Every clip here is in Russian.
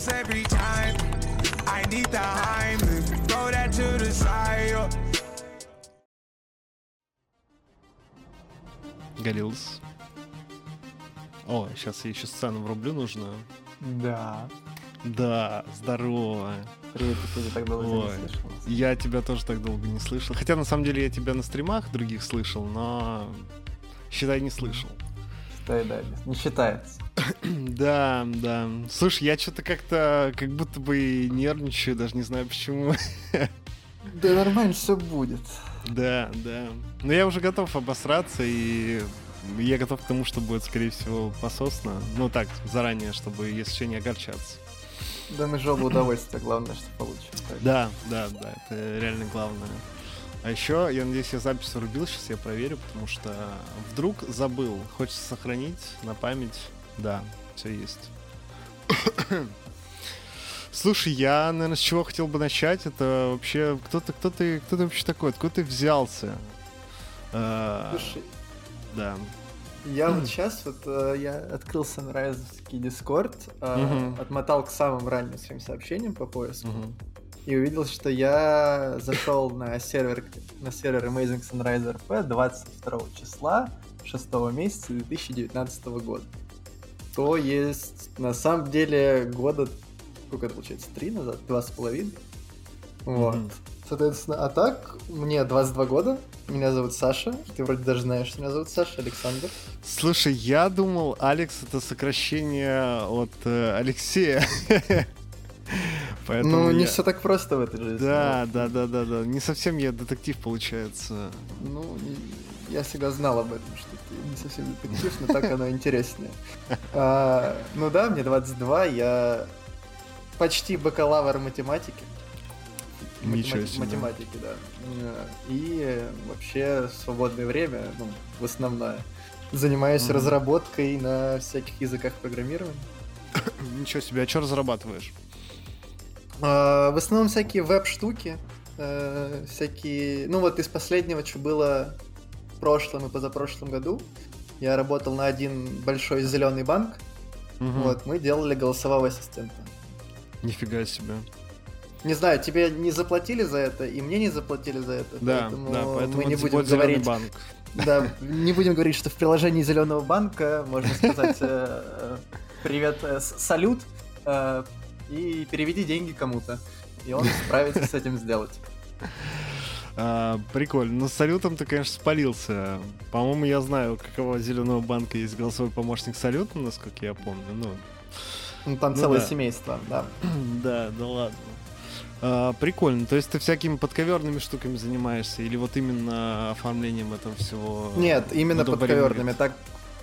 bounce every time. I need the Heimlich, throw that to the side. Галилс. О, сейчас я еще сцену врублю нужную. Да. Да, здорово. Привет, ты тоже так долго Ой. не слышал. Я тебя тоже так долго не слышал. Хотя на самом деле я тебя на стримах других слышал, но считай не слышал. Да, да, не считается. Да, да. Слушай, я что-то как-то как будто бы нервничаю, даже не знаю почему. Да нормально все будет. Да, да. Но я уже готов обосраться, и я готов к тому, что будет, скорее всего, пососно. Ну так, заранее, чтобы, если что, не огорчаться. Да мы жопу удовольствия, главное, что получится. Да, да, да, это реально главное. А еще, я надеюсь, я запись врубил, сейчас я проверю, потому что вдруг забыл. Хочется сохранить на память. Да, все есть. Слушай, я, наверное, с чего хотел бы начать, это вообще, кто ты, кто ты, кто ты вообще такой, откуда ты взялся? А, Слушай, Да. я вот сейчас вот э, я открыл Sunrise'ский Discord, э, отмотал к самым ранним своим сообщениям по поиску. И увидел, что я зашел на сервер на сервер Amazing Sunrise RP 22 числа 6 месяца 2019 года. То есть, на самом деле, года, сколько это получается, три назад, два с половиной. Вот. Мгм. Соответственно, а так, мне 22 года, меня зовут Саша, ты вроде даже знаешь, что меня зовут Саша, Александр. Слушай, я думал, Алекс это сокращение от э, Алексея. Поэтому ну, не я- все так просто в этой жизни. Да, да, да, да, да. Не совсем я детектив получается. Ну, я всегда знал об этом, что ты не совсем детектив, но так оно интереснее. А, ну да, мне 22, я почти бакалавр математики. Ничего себе. Математики, да. И вообще свободное время, ну, в основное, занимаюсь разработкой на всяких языках программирования. Ничего себе, а что разрабатываешь? А, В основном всякие веб-штуки, э, всякие... Ну вот из последнего, что было в прошлом и позапрошлом году, я работал на один большой зеленый банк. Мгм. Вот, мы делали голосового ассистента. Нифига себе. Не знаю, тебе не заплатили за это, и мне не заплатили за это. Да, поэтому да, поэтому мы не будем говорить. банк. Да, не будем говорить, что в приложении зеленого банка можно сказать э, э, привет, салют, и переведи деньги кому-то. И он справится с этим сделать. А, прикольно. Но с салютом ты, конечно, спалился. По-моему, я знаю, у какого зеленого банка есть голосовой помощник салюта, насколько я помню. Ну, Ну, там Ну целое да. семейство, да. да, да ладно. А, прикольно. То есть ты всякими подковерными штуками занимаешься, или вот именно оформлением этого всего? Нет, именно подковерными. Так,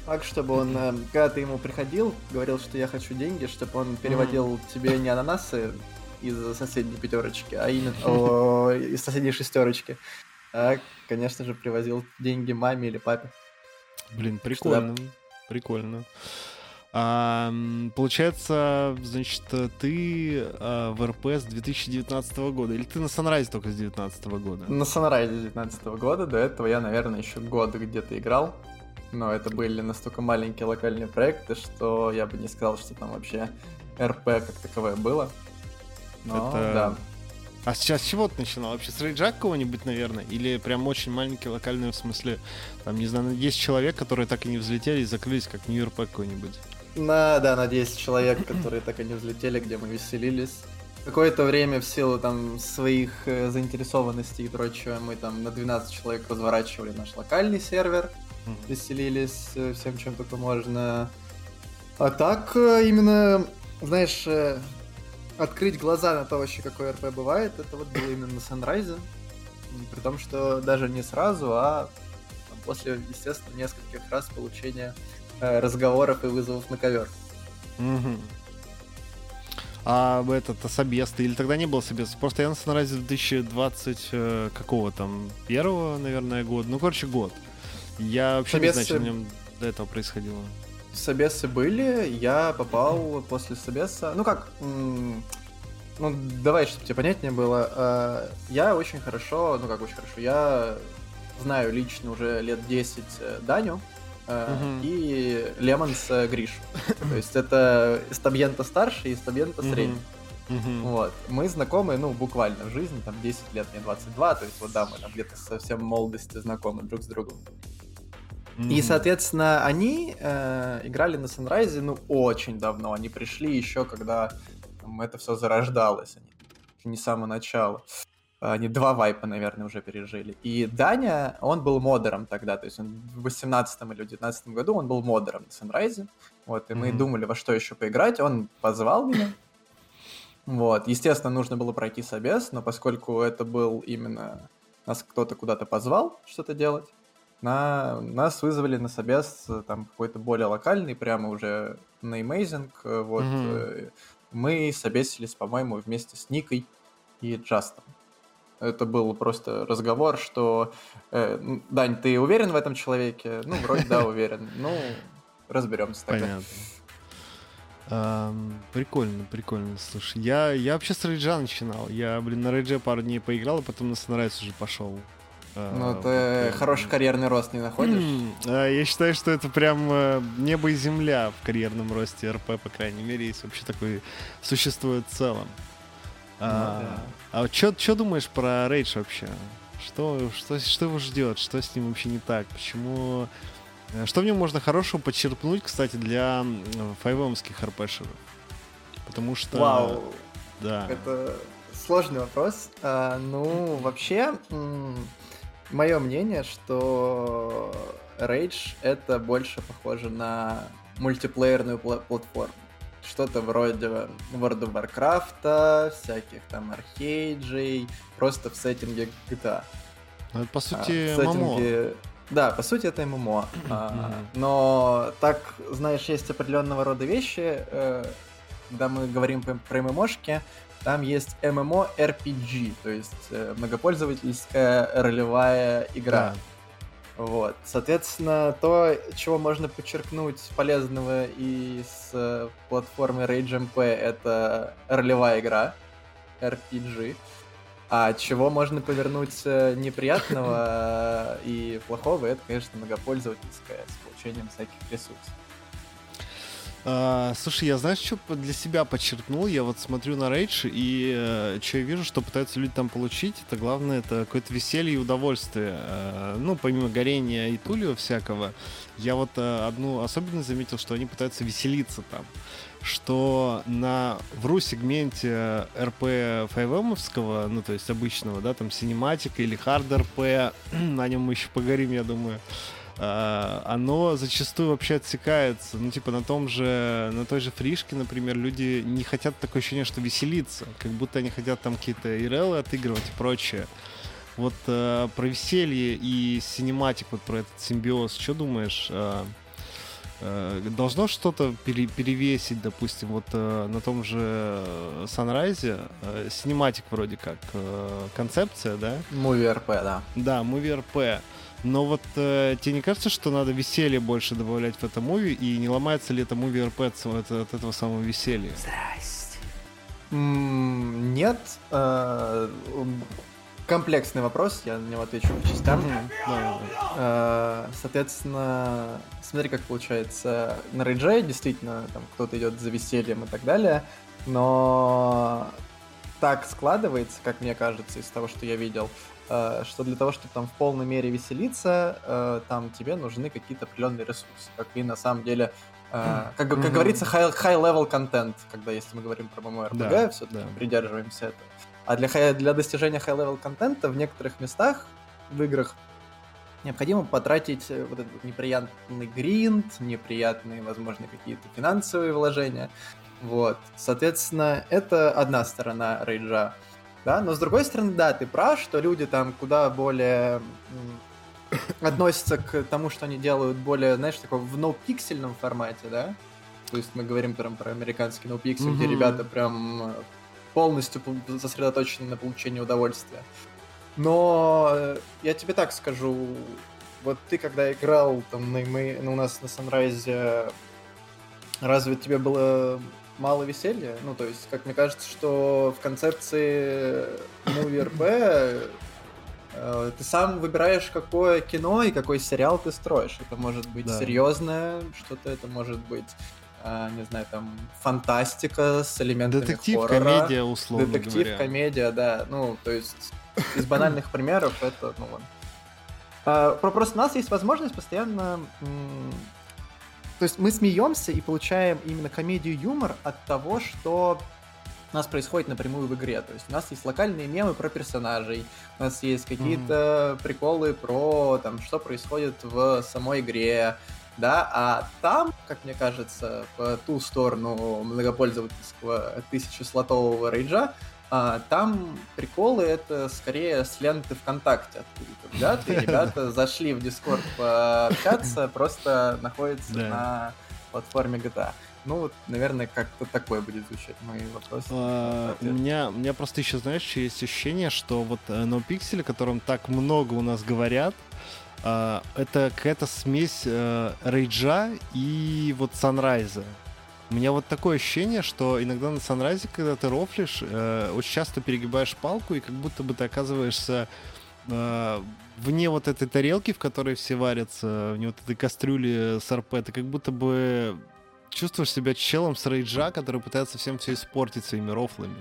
так, чтобы он, э, когда ты ему приходил, говорил, что я хочу деньги, чтобы он переводил тебе не ананасы из соседней пятерочки, а именно о, из соседней шестерочки. А, конечно же, привозил деньги маме или папе. Блин, прикольно. Прикольно. А, получается, значит, ты а, в РП с 2019 года, или ты на Sunrise только с 2019 года? На Sunrise 2019 года, до этого я, наверное, еще год где-то играл. Но это были настолько маленькие локальные проекты, что я бы не сказал, что там вообще РП как таковое было. Но, Это- да. А сейчас с чего ты начинал? Вообще с рейджа какого-нибудь, наверное? Или прям очень маленький локальный, в смысле, там, не знаю, есть человек, которые так и не взлетели и закрылись, как Нью-Йорк какой-нибудь. На, да, на 10 человек, которые так и не взлетели, где мы веселились. Какое-то время в силу там своих э, заинтересованностей и прочего мы там на 12 человек разворачивали наш локальный сервер, Мгм. веселились э, всем, чем только можно. А так э, именно, знаешь, э, открыть глаза на то вообще, какой РП бывает, это вот было именно на Санрайзе. При том, что даже не сразу, а после, естественно, нескольких раз получения э, разговоров и вызовов на ковер. Мгм. А этот а собес ты или тогда не было собес? Просто я на Sunrise 2020 э, какого там первого, наверное, года. Ну, короче, год. Я вообще не знаю, Собесы- что в нем до этого происходило. Собесы были, я попал после собеса. Ну как, ну давай, чтобы тебе понятнее было. э, Я очень хорошо, ну как очень хорошо, я знаю лично уже лет 10 э, Даню. Мгм. и Лемонс Гриш. То есть это Стабьента старший и Стабьента средний. Мгм. Вот. Мы знакомы, ну, буквально в жизни, там, 10 лет, мне 22, то есть вот да, мы там где-то совсем молодости знакомы друг с другом. И, Мгм. соответственно, они э, играли на Санрайзе, ну, очень давно. Они пришли еще, когда там, это все зарождалось. Они не с самого начала. Они два вайпа, наверное, уже пережили. И Даня, он был модером тогда, то есть он в 18 или 19 году он был модером на Санрайзе. Вот, и мы Мгм. думали, во что еще поиграть. Он позвал меня. Вот, естественно, нужно было пройти собес, но поскольку это был именно... Нас кто-то куда-то позвал что-то делать, на... нас вызвали на собес э, там какой-то более локальный, прямо уже на Amazing. э, Вот, э, мы собесились, по-моему, вместе с Никой и Джастом. Это был просто разговор, что э, Дань, ты уверен в этом человеке? Ну, вроде да, уверен. Ну, разберемся тогда. Понятно. Прикольно, прикольно. Слушай, я, я вообще с Рейджа начинал. Я, блин, на Рейдже пару дней поиграл, а потом на Sunrise уже пошел. А, Ну, вот, ты э, хороший карьерный рост не находишь? А, Я считаю, что это прям э, небо и земля в карьерном росте РП, по крайней мере, если вообще такой существует в целом. А, да. а что думаешь про Рейдж вообще? Что, что, что его ждет? Что с ним вообще не так? Почему... э, Что в нем можно хорошего подчерпнуть, кстати, для файвомских РПшеров? Потому что... Вау, Да. это сложный вопрос. А, ну, вообще, мое мнение, что Rage это больше похоже на мультиплеерную пла- платформу. Что-то вроде World of Warcraft, всяких там архейджей, просто в сеттинге GTA. Ну, по А, сути, в ММО. сеттинге- Да, по сути, это ММО. А. Но так, знаешь, есть определенного рода вещи, э, когда мы говорим про про ММОшки, там есть ММО RPG, то есть э, многопользовательская ролевая игра. Да. Вот. Соответственно, то, чего можно подчеркнуть полезного из э, платформы RageMP, это ролевая игра, RPG. А чего можно повернуть э, неприятного и плохого, это, конечно, многопользовательская с получением всяких ресурсов. А, слушай, я знаешь, что для себя подчеркнул? Я вот смотрю на Рейдж, и что я вижу, что пытаются люди там получить, это главное, это какое-то веселье и удовольствие. А, ну, помимо горения и тулио всякого, я вот а, одну особенность заметил, что они пытаются веселиться там. Что на в ру-сегменте RP 5 ну, то есть обычного, да, там, cinematic а или hard RP, на нем мы еще поговорим, я думаю, оно зачастую вообще отсекается. Ну, типа, на том же, на той же фришке, например, люди не хотят такое ощущение, что веселиться. Как будто они хотят там какие-то IRL ы отыгрывать и прочее. Вот э, про веселье и cinematic, вот про этот симбиоз, что думаешь? Э, э, должно что-то пере- перевесить, допустим, вот э, на том же Санрайзе, э, cinematic вроде как, э, концепция, да? Movie RP, да. Да, movie RP. Но вот э, тебе не кажется, что надо веселье больше добавлять в это movie, и не ломается ли это movie RP от, от- от этого самого веселья? М, Нет. э, Комплексный вопрос, я на него отвечу по частям. Да, да, да. Э, Соответственно, смотри, как получается. На рейдже действительно там кто-то идет за весельем и так далее, но так складывается, как мне кажется, из того, что я видел, что для того, чтобы там в полной мере веселиться, э, там тебе нужны какие-то определенные ресурсы, как и на самом деле э, как, как Мгм. говорится, high, high level контент, когда если мы говорим про MMORPG, Да, все-таки да. придерживаемся этого. А для, для достижения high level контента в некоторых местах в играх необходимо потратить э, вот этот неприятный гринд, неприятные, возможно, какие-то финансовые вложения. Вот. Соответственно, это одна сторона рейджа. Да? Но с другой стороны, да, ты прав, что люди там куда более относятся к тому, что они делают более, знаешь, такого в ноупиксельном формате, да? То есть мы говорим прям про американский ноупиксель, где Мгм. ребята прям э, полностью пол- сосредоточены на получении удовольствия. Но э, я тебе так скажу, вот ты когда играл там на, мы, ну, у нас на Санрайзе, разве тебе было мало веселья? Ну, то есть, как мне кажется, что в концепции Movie RP Э, ты сам выбираешь, какое кино и какой сериал ты строишь. Это может быть Да. серьезное что-то, это может быть, э, не знаю, там, фантастика с элементами Детектив, хоррора. комедия, условно Детектив, говоря. комедия, да. Ну, то есть из банальных примеров это, ну ладно. А, про- Просто у нас есть возможность постоянно... То есть мы смеемся и получаем именно комедию юмор от того, что у нас происходит напрямую в игре. То есть у нас есть локальные мемы про персонажей, у нас есть какие-то приколы про там, что происходит в самой игре, да, а там, как мне кажется, по ту сторону многопользовательского тысячеслотового рейджа, а, там приколы это скорее с ленты ВКонтакте откуда-то взяты. Ребята зашли в Дискорд пообщаться, просто находятся Да. на платформе GTA. Ну вот, наверное, как-то такой будет звучать мой вопрос. А, У меня, у меня просто еще, знаешь, есть ощущение, что вот э, NoPixel, о котором так много у нас говорят, а, это какая-то смесь э, рейджа и вот санрайза. У меня вот такое ощущение, что иногда на санрайзе, когда ты рофлишь, э, очень часто перегибаешь палку, и как будто бы ты оказываешься э, вне вот этой тарелки, в которой все варятся, вне вот этой кастрюли с РП, ты как будто бы чувствуешь себя челом с рейджа, который пытается всем все испортить своими рофлами.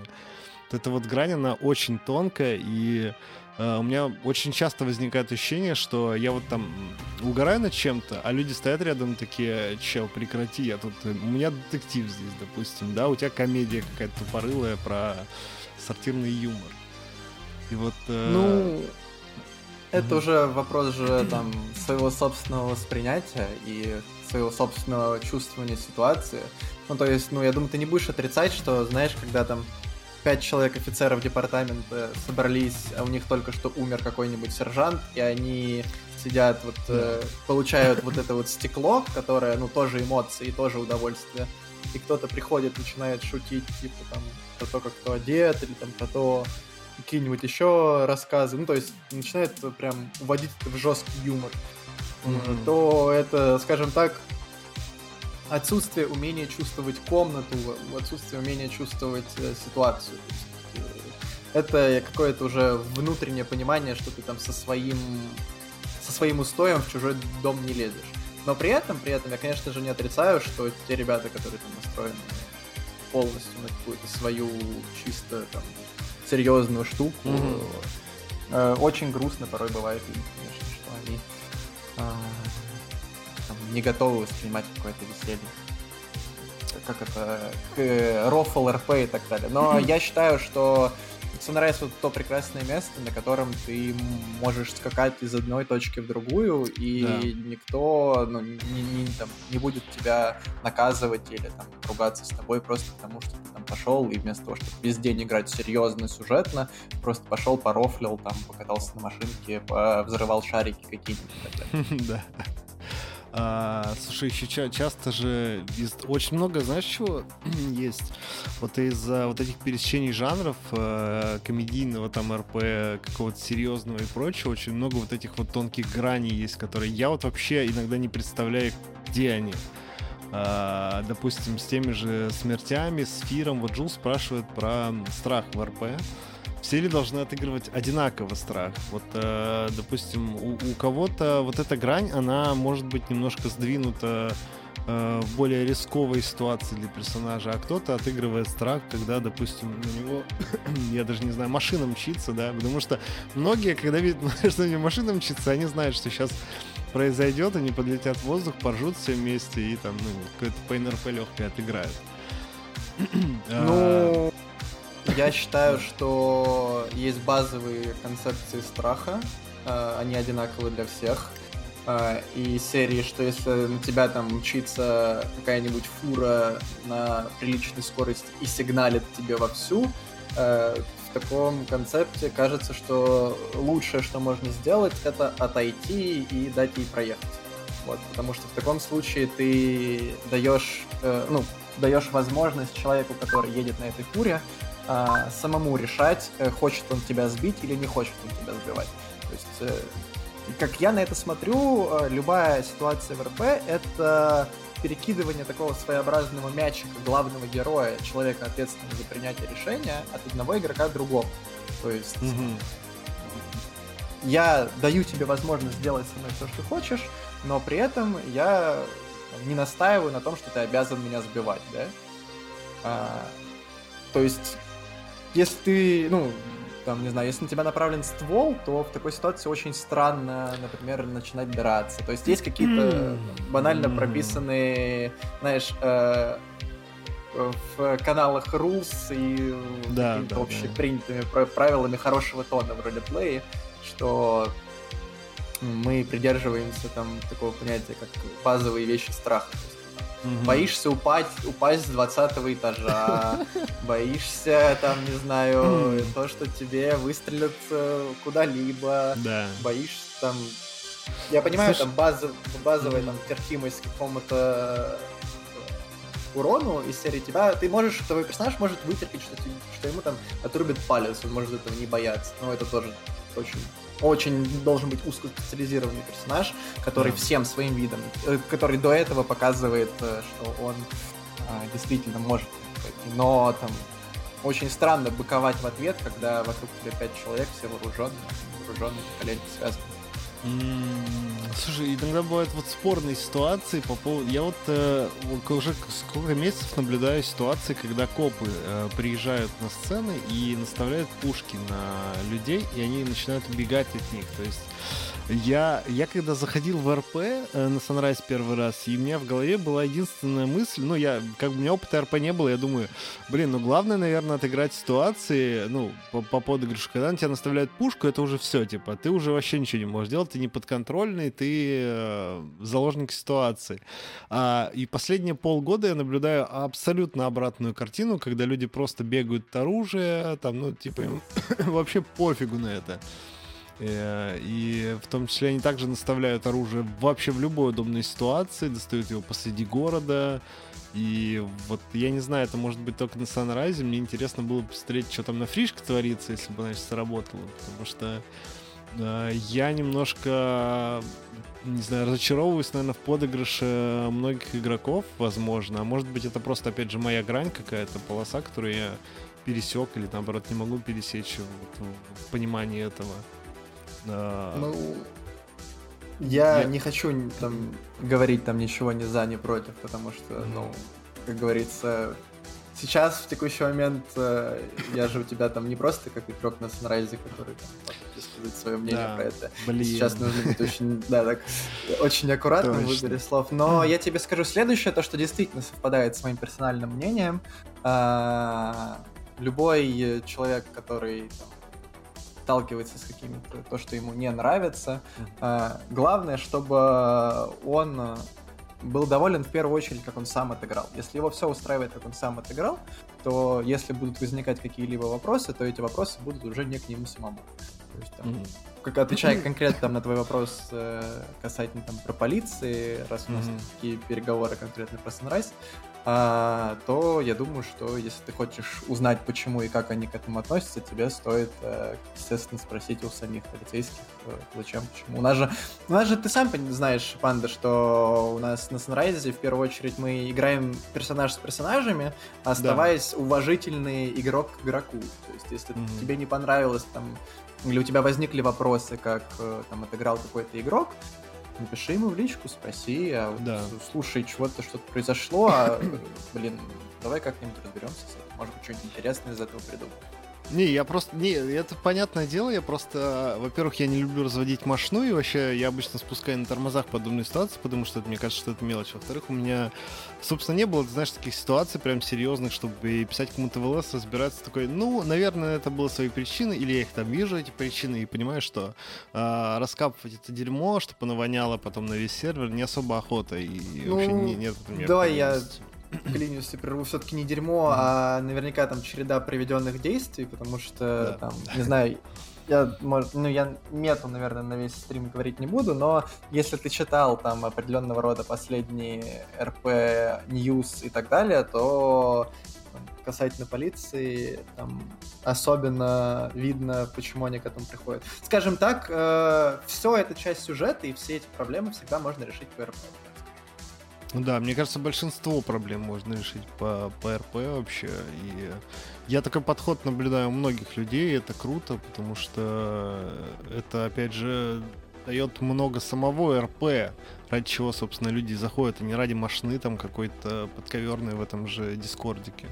Вот эта вот грань, она очень тонкая, и у меня очень часто возникает ощущение, что я вот там угораю над чем-то, а люди стоят рядом такие, чел, прекрати, я тут... э, У меня детектив здесь, допустим, да, у тебя комедия какая-то тупорылая про сортирный юмор. И вот... э, Ну, это Мгм. уже вопрос же там своего собственного воспринятия и своего собственного чувствования ситуации. Ну, то есть, ну, я думаю, ты не будешь отрицать, что, знаешь, когда там пять человек офицеров департамента собрались, а у них только что умер какой-нибудь сержант, и они сидят, вот, э, получают вот это вот стекло, которое, ну, тоже эмоции, тоже удовольствие, и кто-то приходит, начинает шутить, типа, там, про то, как кто одет, или там про то, какие-нибудь еще рассказы, ну, то есть начинает прям уводить это в жесткий юмор, Мгм. то это, скажем так, отсутствие умения чувствовать комнату, отсутствие умения чувствовать э, ситуацию. Э, это какое-то уже внутреннее понимание, что ты там со своим, со своим устоем в чужой дом не лезешь. Но при этом, при этом я, конечно же, не отрицаю, что те ребята, которые там настроены полностью на какую-то свою чисто там серьезную штуку, Мгм. э, очень грустно порой бывает им, конечно, не готовы воспринимать какое-то веселье. Как это, к, э, рофл, РП и так далее. Но я считаю, что Sunrise вот то прекрасное место, на котором ты можешь скакать из одной точки в другую, и Да. никто ну, не, не- там, не будет тебя наказывать или там, ругаться с тобой просто потому, что ты там пошел, и вместо того, чтобы весь день играть серьезно, сюжетно, просто пошел, порофлил, там, покатался на машинке, взрывал шарики какие-нибудь. Да. А, слушай, еще ча- часто же из- очень много, знаешь, чего есть? Вот из-за вот этих пересечений жанров, э, комедийного, там, РП, какого-то серьезного и прочего, очень много вот этих вот тонких граней есть, которые я вот вообще иногда не представляю, где они. А, допустим, с теми же смертями, с Фиром, вот Джул спрашивает про страх в РП все ли должны отыгрывать одинаково страх? Вот, э, допустим, у, у кого-то вот эта грань, она может быть немножко сдвинута э, в более рисковой ситуации для персонажа, а кто-то отыгрывает страх, когда, допустим, у него, я даже не знаю, машина мчится, да, потому что многие, когда видят, что у него машина мчится, они знают, что сейчас произойдет, они подлетят в воздух, поржут все вместе и там, ну, какое-то по НРП легкое отыграют. А, Ну, я считаю, что есть базовые концепции страха, э, они одинаковы для всех. Э, И серии, что если на тебя там мчится какая-нибудь фура на приличной скорости и сигналит тебе вовсю, э, в таком концепте кажется, что лучшее, что можно сделать, это отойти и дать ей проехать. Вот, потому что в таком случае ты даешь, ну, даешь возможность человеку, который едет на этой фуре, а, самому решать, э, хочет он тебя сбить или не хочет он тебя сбивать. То есть, э, как я на это смотрю, э, любая ситуация в РП — это перекидывание такого своеобразного мячика главного героя, человека, ответственного за принятие решения, от одного игрока к другому. То есть мгм. я даю тебе возможность сделать со мной все, что хочешь, но при этом я не настаиваю на том, что ты обязан меня сбивать, да? А, то есть, если ты, ну, там, не знаю, если на тебя направлен ствол, то в такой ситуации очень странно, например, начинать драться. То есть есть какие-то банально прописанные, знаешь, э, в каналах rules и да, какими-то да, общепринятыми да. правилами хорошего тона в ролеплее, что мы придерживаемся там такого понятия, как базовые вещи страха. Угу. Боишься упасть, упасть с 20 этажа, боишься, там, не знаю, то, что тебе выстрелят э, куда-либо, да. боишься там... Я понимаю, Слушай... там базов, базовая там терпимость к какому-то э, урону из серии тебя, ты можешь, твой персонаж может вытерпеть, что, что ему там отрубит палец, он может этого не бояться, но это тоже очень очень должен быть узкоспециализированный персонаж, который да. всем своим видом, э, который до этого показывает, э, что он а, действительно может пойти. Но там очень странно быковать в ответ, когда вокруг тебя пять человек, все вооруженные, вооруженные, колени связаны. Слушай, иногда бывают вот спорные ситуации по поводу... Я вот э, уже сколько месяцев наблюдаю ситуации, когда копы э, приезжают на сцены и наставляют пушки на людей, и они начинают убегать от них. То есть я, я когда заходил в РП э, на Sunrise первый раз, и у меня в голове была единственная мысль, ну, я, как бы у меня опыта РП не было, я думаю, блин, ну, главное, наверное, отыграть ситуации, ну, по, по подыгрышу, когда на тебя наставляют пушку, это уже все, типа, ты уже вообще ничего не можешь делать, ты не подконтрольный, ты э, заложник ситуации. А, и последние полгода я наблюдаю абсолютно обратную картину, когда люди просто бегают от оружия, там, ну, типа, им вообще пофигу на это. Э, и в том числе они также наставляют оружие вообще в любой удобной ситуации, достают его посреди города. И вот я не знаю, это может быть только на Sunrise. Мне интересно было посмотреть, что там на фришке творится, если бы, значит, сработало. Потому что э, я немножко, не знаю, разочаровываюсь, наверное, в подыгрыше многих игроков, возможно. А может быть, это просто, опять же, моя грань какая-то, полоса, которую я пересек или, наоборот, не могу пересечь в, в, в понимании этого. Ну, я, я не хочу там говорить там ничего ни за, ни против, потому что, mm-hmm. ну, как говорится, сейчас, в текущий момент, э, я же у тебя там не просто как игрок на Sunrise, который там может высказать свое мнение да, про это. Блин. Сейчас нужно быть очень, да, так, очень аккуратно в выборе слов. Но я тебе скажу следующее, то, что действительно совпадает с моим персональным мнением. А, любой человек, который там, сталкивается с какими-то, то, что ему не нравится. Mm-hmm. Главное, чтобы он был доволен в первую очередь, как он сам отыграл. Если его все устраивает, как он сам отыграл, то если будут возникать какие-либо вопросы, то эти вопросы будут уже не к нему самому. То есть, там, mm-hmm. как, отвечая конкретно там, на твой вопрос э, касательно там, про полиции, раз у нас mm-hmm. такие переговоры конкретно про Sunrise, а, то я думаю, что если ты хочешь узнать, почему и как они к этому относятся, тебе стоит, э, естественно, спросить у самих полицейских, э, зачем, почему. У нас же, у нас же ты сам знаешь, Панда, что у нас на Sunrise в первую очередь мы играем персонаж с персонажами, оставаясь да. уважительный игрок к игроку. То есть, если mm-hmm. тебе не понравилось там или у тебя возникли вопросы, как э, там отыграл какой-то игрок, напиши ему в личку, спроси, а вот, да. слушай, чего-то что-то произошло, а, блин, давай как-нибудь разберемся с этим, может быть, что-нибудь интересное из этого придумаем. Не, я просто... Не, это понятное дело, я просто... Во-первых, я не люблю разводить машину, и вообще я обычно спускаю на тормозах подобные ситуации, потому что это, мне кажется, что это мелочь. Во-вторых, у меня, собственно, не было, знаешь, таких ситуаций прям серьезных, чтобы писать кому-то в ЛС, разбираться такой, ну, наверное, это было свои причины, или я их там вижу, эти причины, и понимаю, что э, раскапывать это дерьмо, чтобы оно воняло потом на весь сервер, не особо охота, и ну, вообще не, нет, например, Давай я клянусь и прерву, все-таки не дерьмо, а наверняка там череда приведенных действий, потому что да. там, не знаю, я, может, ну, я мету, наверное, на весь стрим говорить не буду, но если ты читал там определенного рода последние РП News и так далее, то касательно полиции, там особенно видно, почему они к этому приходят. Скажем так, э, все это часть сюжета, и все эти проблемы всегда можно решить в РП. Ну да, мне кажется, большинство проблем можно решить по, по РП вообще. И я такой подход наблюдаю у многих людей, это круто, потому что это, опять же, дает много самого РП, ради чего, собственно, люди заходят, а не ради машины там какой-то подковерной в этом же дискордике.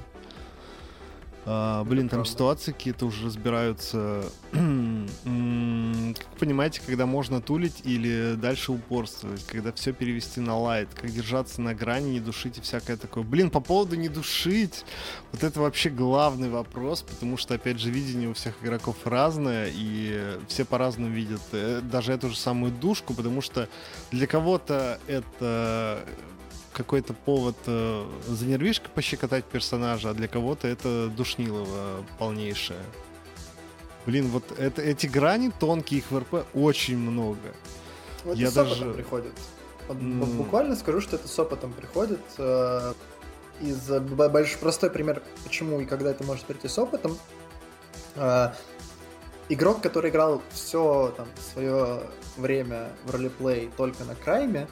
А, блин, там ситуации какие-то уже разбираются. как понимаете, когда можно тулить или дальше упорствовать, когда все перевести на лайт, как держаться на грани, не душить и всякое такое. Блин, по поводу не душить, вот это вообще главный вопрос, потому что, опять же, видение у всех игроков разное, и все по-разному видят э, даже эту же самую душку, потому что для кого-то это какой-то повод э, за нервишко пощекотать персонажа, а для кого-то это душнилово полнейшее. Блин, вот это, эти грани тонкие их в РП очень много. Вот Я с даже... приходит. Вот, mm. Буквально скажу, что это с опытом приходит. Э, из большой простой пример, почему и когда это может прийти с опытом. Э, игрок, который играл все там свое время в ролеплей только на крайме,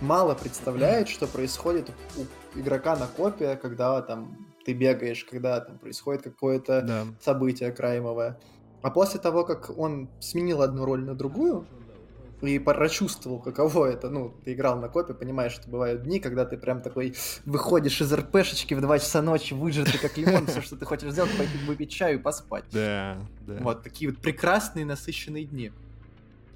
мало представляет, что происходит у игрока на копе, когда там ты бегаешь, когда там происходит какое-то да. событие краймовое. А после того, как он сменил одну роль на другую, и прочувствовал, каково это, ну, ты играл на копе, понимаешь, что бывают дни, когда ты прям такой выходишь из РПшечки в 2 часа ночи, выжатый как лимон, все, что ты хочешь сделать, пойти выпить чаю и поспать. Да, да. Вот такие вот прекрасные, насыщенные дни.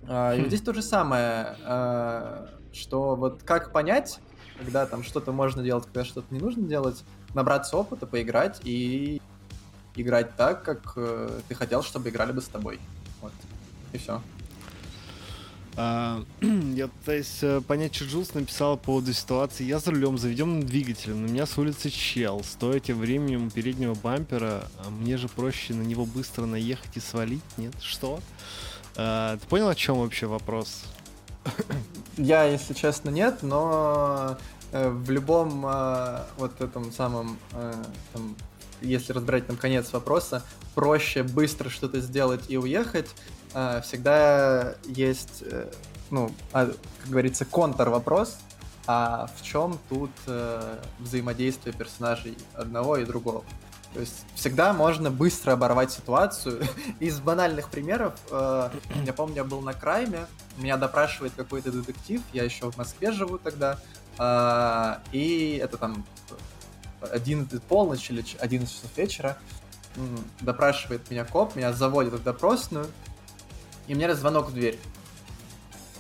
А, и хм. здесь то же самое. А, что вот как понять, когда там что-то можно делать, когда что-то не нужно делать, набраться опыта, поиграть и играть так, как э, ты хотел, чтобы играли бы с тобой. Вот. И все. А, я пытаюсь э, понять, что Джулс написал по поводу ситуации. Я за рулем заведенным двигателем, на меня с улицы чел. Стоя тем временем переднего бампера, а мне же проще на него быстро наехать и свалить, нет? Что? А, ты понял, о чем вообще вопрос? Я, если честно, нет, но э, в любом э, вот этом самом, э, там, если разбирать там конец вопроса, проще быстро что-то сделать и уехать, всегда есть, ну, а, как говорится, контр-вопрос, а в чем тут взаимодействие персонажей одного и другого? То есть всегда можно быстро оборвать ситуацию. Из банальных примеров, э, я помню, я был на крайме, меня допрашивает какой-то детектив, я еще в Москве живу тогда, э, и это там один полночь или 11 часов вечера, допрашивает меня коп, меня заводит в допросную, и мне звонок в дверь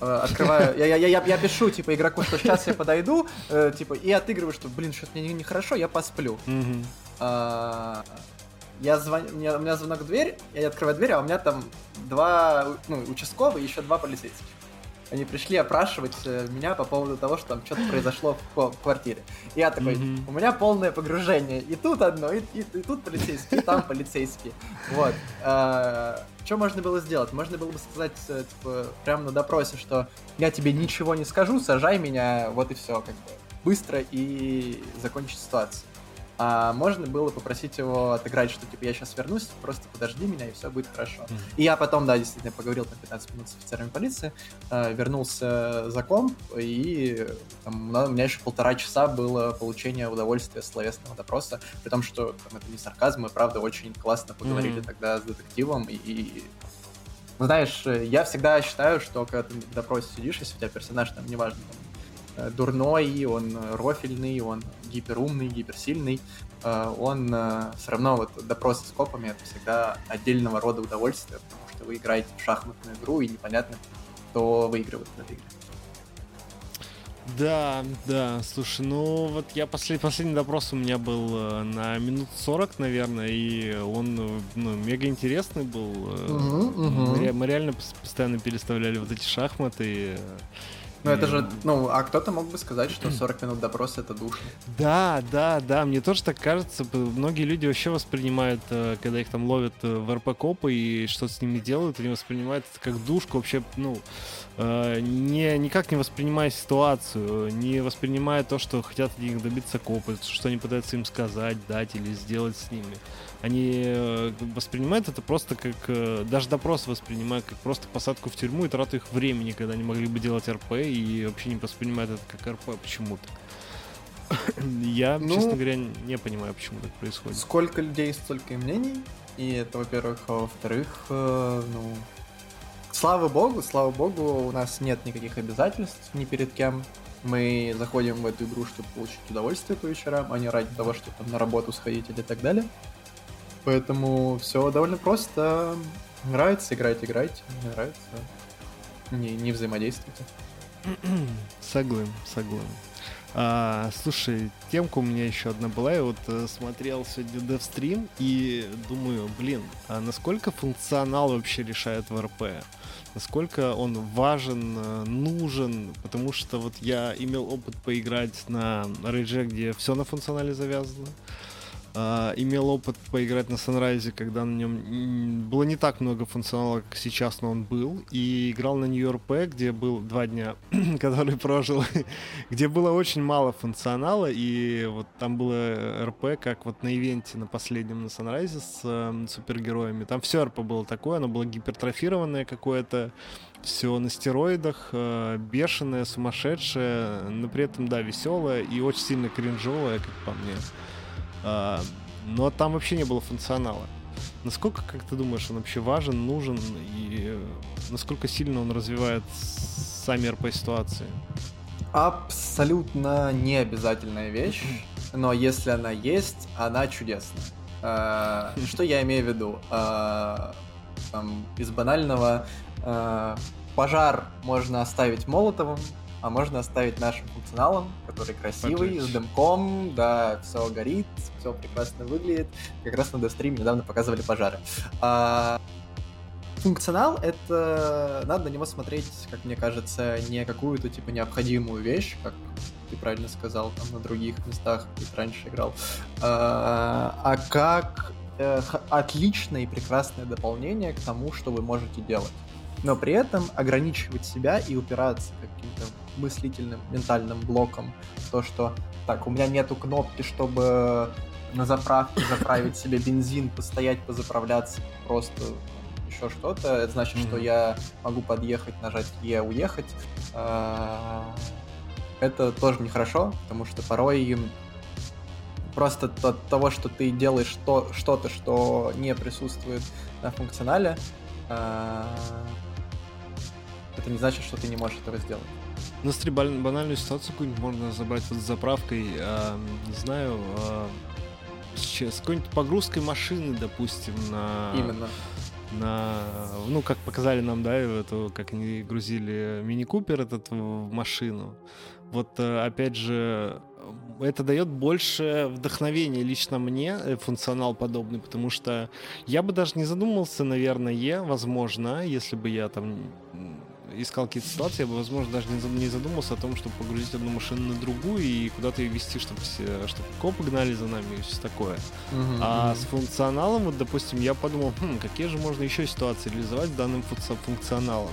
э, открываю, я, я, я, я пишу, типа, игроку, что сейчас я подойду, э, типа, и отыгрываю, что, блин, что-то мне нехорошо, я посплю. Mm-hmm. А, я звон... у, меня, у меня звонок в дверь, я открываю дверь, а у меня там два ну, участковые и еще два полицейских. Они пришли опрашивать э, меня по поводу того, что там что-то произошло в квартире. И я такой, mm-hmm. у меня полное погружение. И тут одно, и, и, и тут полицейский, и там полицейский. Вот. А, что можно было сделать? Можно было бы сказать, э, типа, прямо на допросе, что я тебе ничего не скажу, сажай меня, вот и все, как бы. Быстро и закончить ситуацию а можно было попросить его отыграть, что типа я сейчас вернусь, просто подожди меня, и все будет хорошо. Mm-hmm. И я потом, да, действительно поговорил там 15 минут с офицерами полиции, э, вернулся за комп, и там, у меня еще полтора часа было получение удовольствия словесного допроса, при том, что там, это не сарказм, мы правда очень классно поговорили mm-hmm. тогда с детективом, и, и ну, знаешь, я всегда считаю, что когда ты в допросе сидишь, если у тебя персонаж там, неважно, там, дурной, он рофильный, он гиперумный, гиперсильный, э, он э, все равно вот допрос с копами это всегда отдельного рода удовольствие, потому что вы играете в шахматную игру и непонятно, кто выигрывает в этой игре. Да, да, слушай, ну вот я послед, последний допрос у меня был на минут 40, наверное, и он ну, мега интересный был. Угу, угу. Мы, мы реально постоянно переставляли вот эти шахматы. Ну это же, ну, а кто-то мог бы сказать, что 40 минут допроса это душно. Да, да, да, мне тоже так кажется. Многие люди вообще воспринимают, э, когда их там ловят э, в РП-копы и что-то с ними делают, они воспринимают это как душку, вообще, ну, э, не, никак не воспринимая ситуацию, не воспринимая то, что хотят от них добиться копы, что они пытаются им сказать, дать или сделать с ними они э, воспринимают это просто как, э, даже допрос воспринимают как просто посадку в тюрьму и трату их времени, когда они могли бы делать РП и вообще не воспринимает это как РП почему-то. Я, Ну, честно говоря, не понимаю, почему так происходит. Сколько людей, столько и мнений. И это, во-первых. А во-вторых, э, ну... Слава богу, слава богу, у нас нет никаких обязательств ни перед кем. Мы заходим в эту игру, чтобы получить удовольствие по вечерам, а не ради того, чтобы там на работу сходить или так далее. Поэтому все довольно просто. Нравится, играйте, играйте. Не нравится, не, не взаимодействуйте. Согласен, согласен. А, слушай, темка у меня еще одна была. Я вот э, смотрел сегодня девстрим и думаю, блин, а насколько функционал вообще решает в РП? Насколько он важен, э, нужен? Потому что вот я имел опыт поиграть на Рейдже, где все на функционале завязано. А, имел опыт поиграть на Sunrise, когда на нем было не так много функционала, как сейчас, но он был. И играл на New RP, где был два дня, который прожил, где было очень мало функционала. И вот там было РП, как вот на ивенте на последнем на Sunrise с э, супергероями. Там все РП было такое, оно было гипертрофированное какое-то, все на стероидах, э, бешеное, сумасшедшее, но при этом, да, веселое и очень сильно кринжовое, как по мне. А, но там вообще не было функционала. Насколько, как ты думаешь, он вообще важен, нужен и э, насколько сильно он развивает сами РП-ситуации? Абсолютно необязательная вещь, но если она есть, она чудесная. А, Что я имею в виду? А, из банального пожар можно оставить молотовым, а можно оставить нашим функционалом, который красивый, Поджечь. с дымком, да, все горит, все прекрасно выглядит. Как раз на дестриме недавно показывали пожары. А, Функционал — это надо на него смотреть, как мне кажется, не какую-то типа необходимую вещь, как ты правильно сказал, там на других местах, где ты раньше играл, а а как э, отличное и прекрасное дополнение к тому, что вы можете делать. Но при этом ограничивать себя и упираться каким-то мыслительным, ментальным блоком в то, что так, у меня нету кнопки, чтобы на заправке заправить себе бензин, постоять, позаправляться, просто еще что-то. Это значит, что Мгм. я могу подъехать, нажать Е, уехать. А, Это тоже нехорошо, потому что порой просто от того, что ты делаешь то, что-то, что не присутствует на функционале, а, это не значит, что ты не можешь этого сделать. Бан- банальную ситуацию какую-нибудь можно забрать вот с заправкой, а, не знаю, а, с, какой-нибудь погрузкой машины, допустим, на... Именно. на, ну, как показали нам, да, эту, как они грузили мини-купер этот в машину. Вот, э, опять же, э, это дает больше вдохновения лично мне, э, функционал подобный, потому что я бы даже не задумался, наверное, возможно, если бы я там искал какие-то ситуации, я бы, возможно, даже не зад- не задумался о том, чтобы погрузить одну машину на другую и куда-то ее вести, чтобы, все, чтобы копы гнали за нами и все такое. Мгм, А мгм. с функционалом, вот, допустим, я подумал, хм, какие же можно еще ситуации реализовать данным функци- функционалом.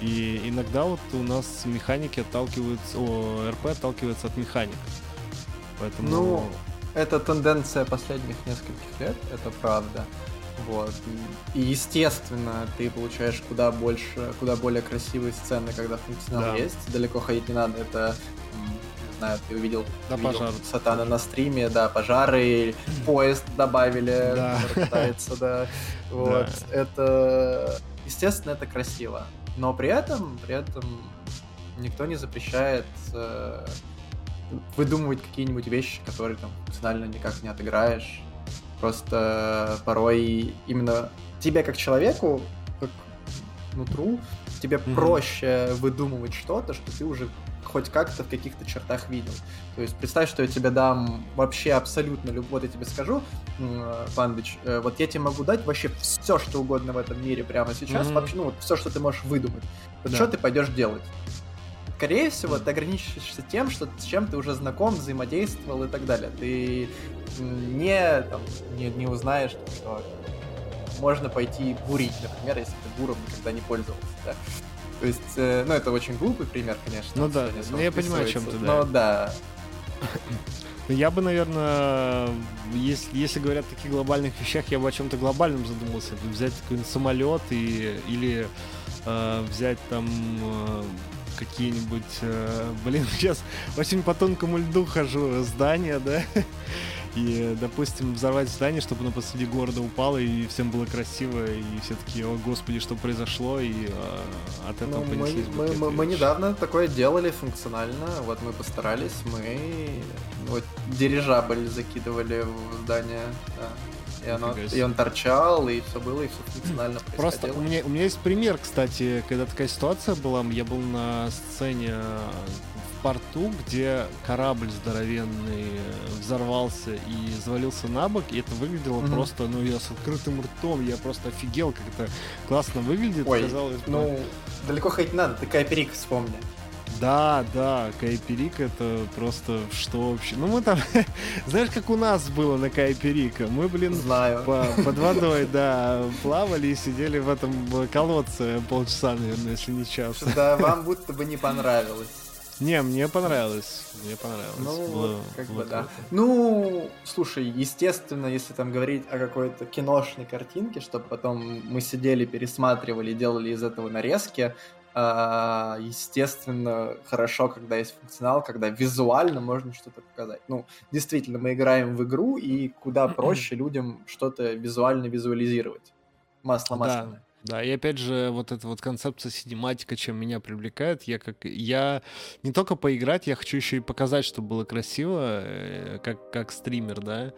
И иногда вот у нас механики отталкиваются, о, РП отталкивается от механик. Поэтому... Ну, Это тенденция последних нескольких лет, это правда. Вот. И, естественно, ты получаешь куда больше, куда более красивые сцены, когда функционал Да. есть. Далеко ходить не надо. Это, знаю, ты увидел, Да, видел пожар. Сатана на стриме, да, пожары, поезд добавили, Да. катается, да. Вот. Это, естественно, это красиво. Но при этом, при этом никто не запрещает э, выдумывать какие-нибудь вещи, которые там функционально никак не отыграешь. Просто порой именно тебе как человеку, как нутру, тебе Мгм. проще выдумывать что-то, что ты уже хоть как-то в каких-то чертах видел. То есть представь, что я тебе дам вообще абсолютно люб... Вот я тебе скажу, Пандыч, э, вот я тебе могу дать вообще все, что угодно в этом мире прямо сейчас, Мгм. вообще, ну, вот все, что ты можешь выдумать. Вот Да. что ты пойдешь делать? Скорее всего, ты ограничишься тем, что с чем ты уже знаком, взаимодействовал и так далее. Ты не, там, не, не узнаешь, что можно пойти бурить, например, если ты буром никогда не пользовался. Да? То есть, э, ну, это очень глупый пример, конечно. Ну да, ну я понимаю, о чем ты, Но да, Ну, Я бы, наверное, если, если говорят о таких глобальных вещах, я бы о чем-то глобальном задумался. Взять какой-нибудь самолет и, или э, взять там, э, какие-нибудь, э, блин, сейчас очень по тонкому льду хожу, здания, да, и, допустим, взорвать здание, чтобы оно посреди города упало, и всем было красиво, и все таки о господи, что произошло, и э, от этого Ну, мы, понеслись мы, мы- мы вещи. недавно такое делали функционально. Вот мы постарались, мы вот дирижабль закидывали в здание. да. И, оно, и он торчал, и все было, и все функционально Просто у меня, у меня есть пример, кстати, когда такая ситуация была. Я был на сцене в порту, где корабль здоровенный взорвался и завалился на бок, и это выглядело Мгм. просто, ну, я с открытым ртом, я просто офигел, как это классно выглядит. Ой, казалось бы. Ну, далеко ходить не надо, ты Кайперик вспомни. Да, да, Кайперик это просто что вообще. Ну, мы там, знаешь, как у нас было на Кайперика. Мы, блин, Знаю. по- под водой, да, плавали и сидели в этом э, колодце полчаса, наверное, если не час. Да, вам будто бы не понравилось. Не, мне понравилось. Мне понравилось. Ну, Было- как было бы да. круто. Ну, слушай, естественно, если там говорить о какой-то киношной картинке, чтобы потом мы сидели, пересматривали, делали из этого нарезки, естественно, хорошо, когда есть функционал, когда визуально можно что-то показать. Ну, действительно, мы играем в игру, и куда проще людям что-то визуально визуализировать. Масло Да. масляное. Да, и опять же, вот эта вот концепция синематика, чем меня привлекает, я как я не только поиграть, я хочу еще и показать, чтобы было красиво, э, как, как стример, да, а,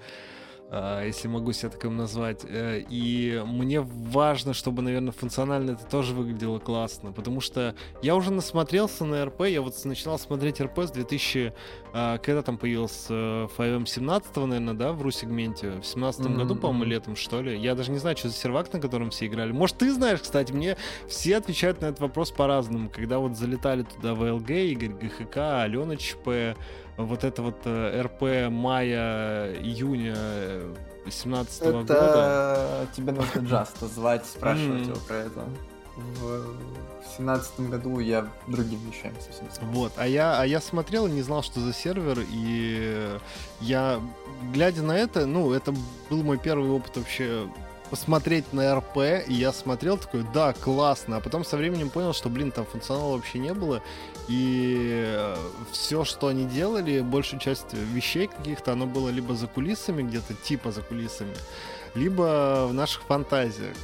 если могу себя таким назвать. Э, И мне важно, чтобы, наверное, функционально это тоже выглядело классно, потому что я уже насмотрелся на РП, я вот начинал смотреть РП с 2000, а, когда там появился э, FiveM 17, наверное, да, в ру-сегменте, в 17 году, Мгм, по-моему, летом, что ли. Я даже не знаю, что за сервак, на котором все играли. Может, ты знаешь, кстати, мне все отвечают на этот вопрос по-разному. Когда вот залетали туда ВЛГ, Игорь ГХК, Алена ЧП, вот это вот э, РП мая-июня 17 года. Это тебе нужно Джаста звать, спрашивать его про это. В семнадцатом году я другим вещами совсем занимался. Вот, а я, а я смотрел и не знал, что за сервер, и я, глядя на это, ну, это был мой первый опыт вообще посмотреть на РП, и я смотрел такой, да, классно, а потом со временем понял, что, блин, там функционала вообще не было, и все, что они делали, большую часть вещей каких-то, оно было либо за кулисами, где-то типа за кулисами, либо в наших фантазиях.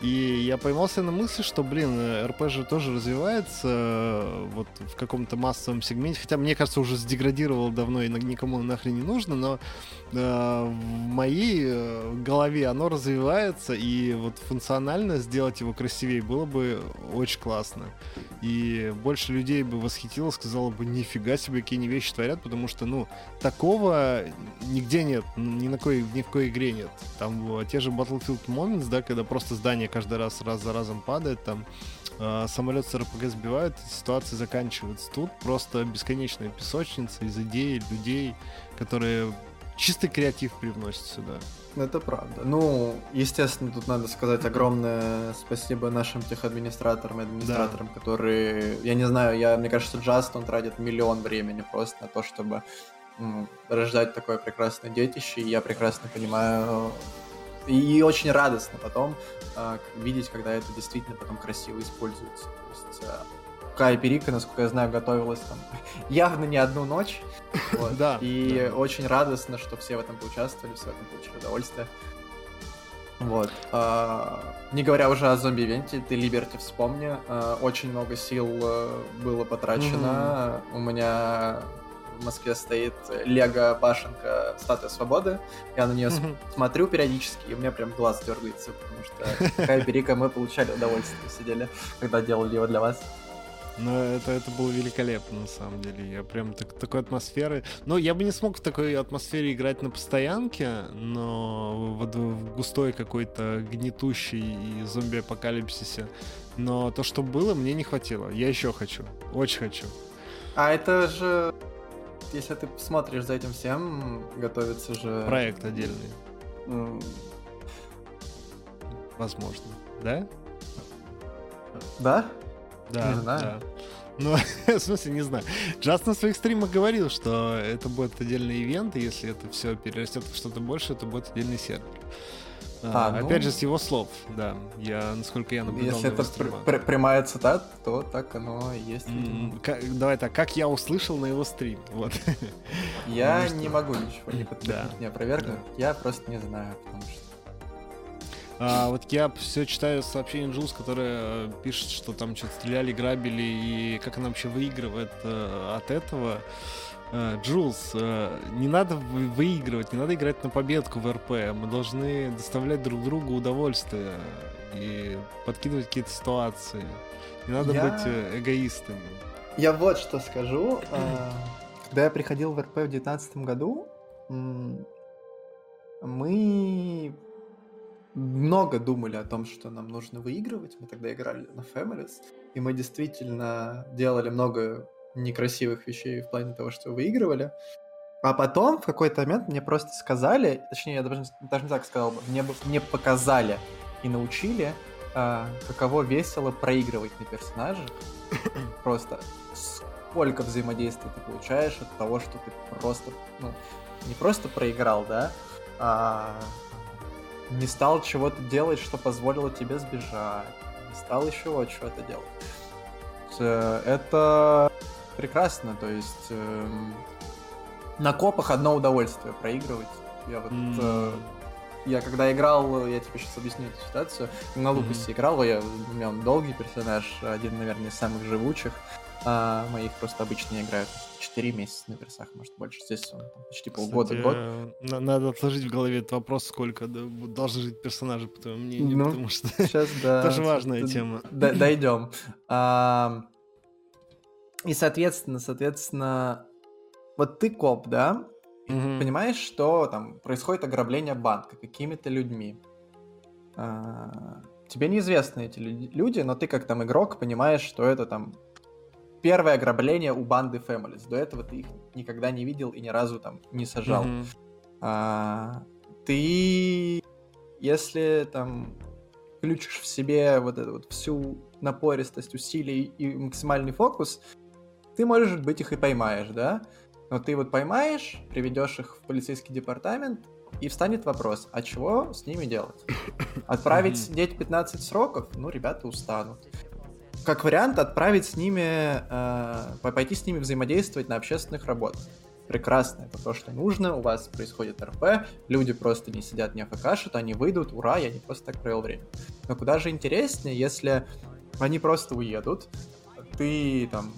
И я поймался на мысли, что, блин, РП же тоже развивается э, вот в каком-то массовом сегменте, хотя, мне кажется, уже сдеградировал давно и никому нахрен не нужно, но э, в моей э, голове оно развивается, и вот функционально сделать его красивее было бы очень классно. И больше людей бы восхитило, сказало бы, нифига себе, какие они вещи творят, потому что, ну, такого нигде нет, ни на кой, ни в какой игре нет. Там э, те же Battlefield Moments, да, когда просто здание каждый раз раз за разом падает, там э, самолет с РПГ сбивают, ситуации заканчиваются. Тут просто бесконечная песочница из идей, людей, которые чистый креатив привносят сюда. Это правда. Ну, естественно, тут надо сказать огромное спасибо нашим техадминистраторам и администраторам, которые, я не знаю, я, мне кажется, Джаст, он тратит миллион времени просто на то, чтобы рождать такое прекрасное детище, и я прекрасно понимаю, и очень радостно потом к- видеть, когда это действительно потом красиво используется. То есть а, Кай Перика, насколько я знаю, готовилась там явно не одну ночь. Вот. Да, И да. очень радостно, что все в этом поучаствовали, все в этом получили удовольствие. Вот. А, не говоря уже о зомби-ивенте, ты Либерти вспомни. А, очень много сил э, было потрачено. У меня в Москве стоит Лего башенка Статуя Свободы. Я на нее смотрю периодически, и у меня прям глаз дергается, потому что Кай Берика мы получали удовольствие, сидели, когда делали его для вас. Но это, это было великолепно, на самом деле. Я прям так- такой атмосферы... Ну, я бы не смог в такой атмосфере играть на постоянке, но вот в густой какой-то гнетущей и зомби-апокалипсисе. Но то, что было, мне не хватило. Я еще хочу. Очень хочу. А это же, если ты смотришь за этим всем, готовится же... Проект отдельный, м, возможно. Да? Да? Да. Не знаю. да. Ну, в смысле, не знаю. Джаст на своих стримах говорил, что это будет отдельный ивент, и если это все перерастет в что-то большее, то будет отдельный сервер. А, а, опять ну... же, с его слов, да. Я, насколько я наблюдал Если это пр- пр- прямая цитата, то так оно и есть. Mm, как, давай так, как я услышал на его стрим, вот. Я не могу ничего не подтвердить, не опровергнуть, я просто не знаю, потому что а, вот я все читаю сообщение Джулс, которая э, пишет, что там что-то стреляли, грабили, и как она вообще выигрывает э, от этого. Э, Джулс, э, не надо выигрывать, не надо играть на победку в РП. Мы должны доставлять друг другу удовольствие и подкидывать какие-то ситуации. Не надо я... быть э, эгоистами. Я вот что скажу. Когда я приходил в РП в 2019 году, мы много думали о том, что нам нужно выигрывать. Мы тогда играли на Families, и мы действительно делали много некрасивых вещей в плане того, что выигрывали. А потом в какой-то момент мне просто сказали, точнее, я даже, даже не так сказал бы, мне, мне показали и научили, э, каково весело проигрывать на персонажах. Просто сколько взаимодействия ты получаешь от того, что ты просто, ну, не просто проиграл, да, а не стал чего-то делать, что позволило тебе сбежать, не стал еще чего-то делать. Это прекрасно, то есть э, на копах одно удовольствие проигрывать. Я вот mm. э, я когда играл, я тебе сейчас объясню эту ситуацию. На Лукасе mm-hmm. играл, я, у меня он долгий персонаж, один, наверное, из самых живучих. А моих просто обычно играют 4 месяца на персах, может больше. Здесь он там, почти полгода, Кстати, год. Надо отложить в голове этот вопрос, сколько должны жить персонажи, по твоему мнению, ну, потому что сейчас, да, тоже важная тема. Дойдем. И, соответственно, соответственно, вот ты коп, да? Угу. Понимаешь, что там происходит ограбление банка какими-то людьми. А, тебе неизвестны эти люди, но ты как там игрок понимаешь, что это там первое ограбление у банды Families. До этого ты их никогда не видел и ни разу там не сажал. Mm-hmm. А, ты, если там включишь в себе вот эту вот всю напористость усилий и максимальный фокус, ты, может быть, их и поймаешь, да? Но ты вот поймаешь, приведешь их в полицейский департамент, и встанет вопрос, а чего с ними делать? Отправить сидеть 15 сроков? Ну, ребята устанут как вариант отправить с ними, э, пойти с ними взаимодействовать на общественных работах. Прекрасно, это то, что нужно, у вас происходит РП, люди просто не сидят, не афкашат, они выйдут, ура, я не просто так провел время. Но куда же интереснее, если они просто уедут, ты там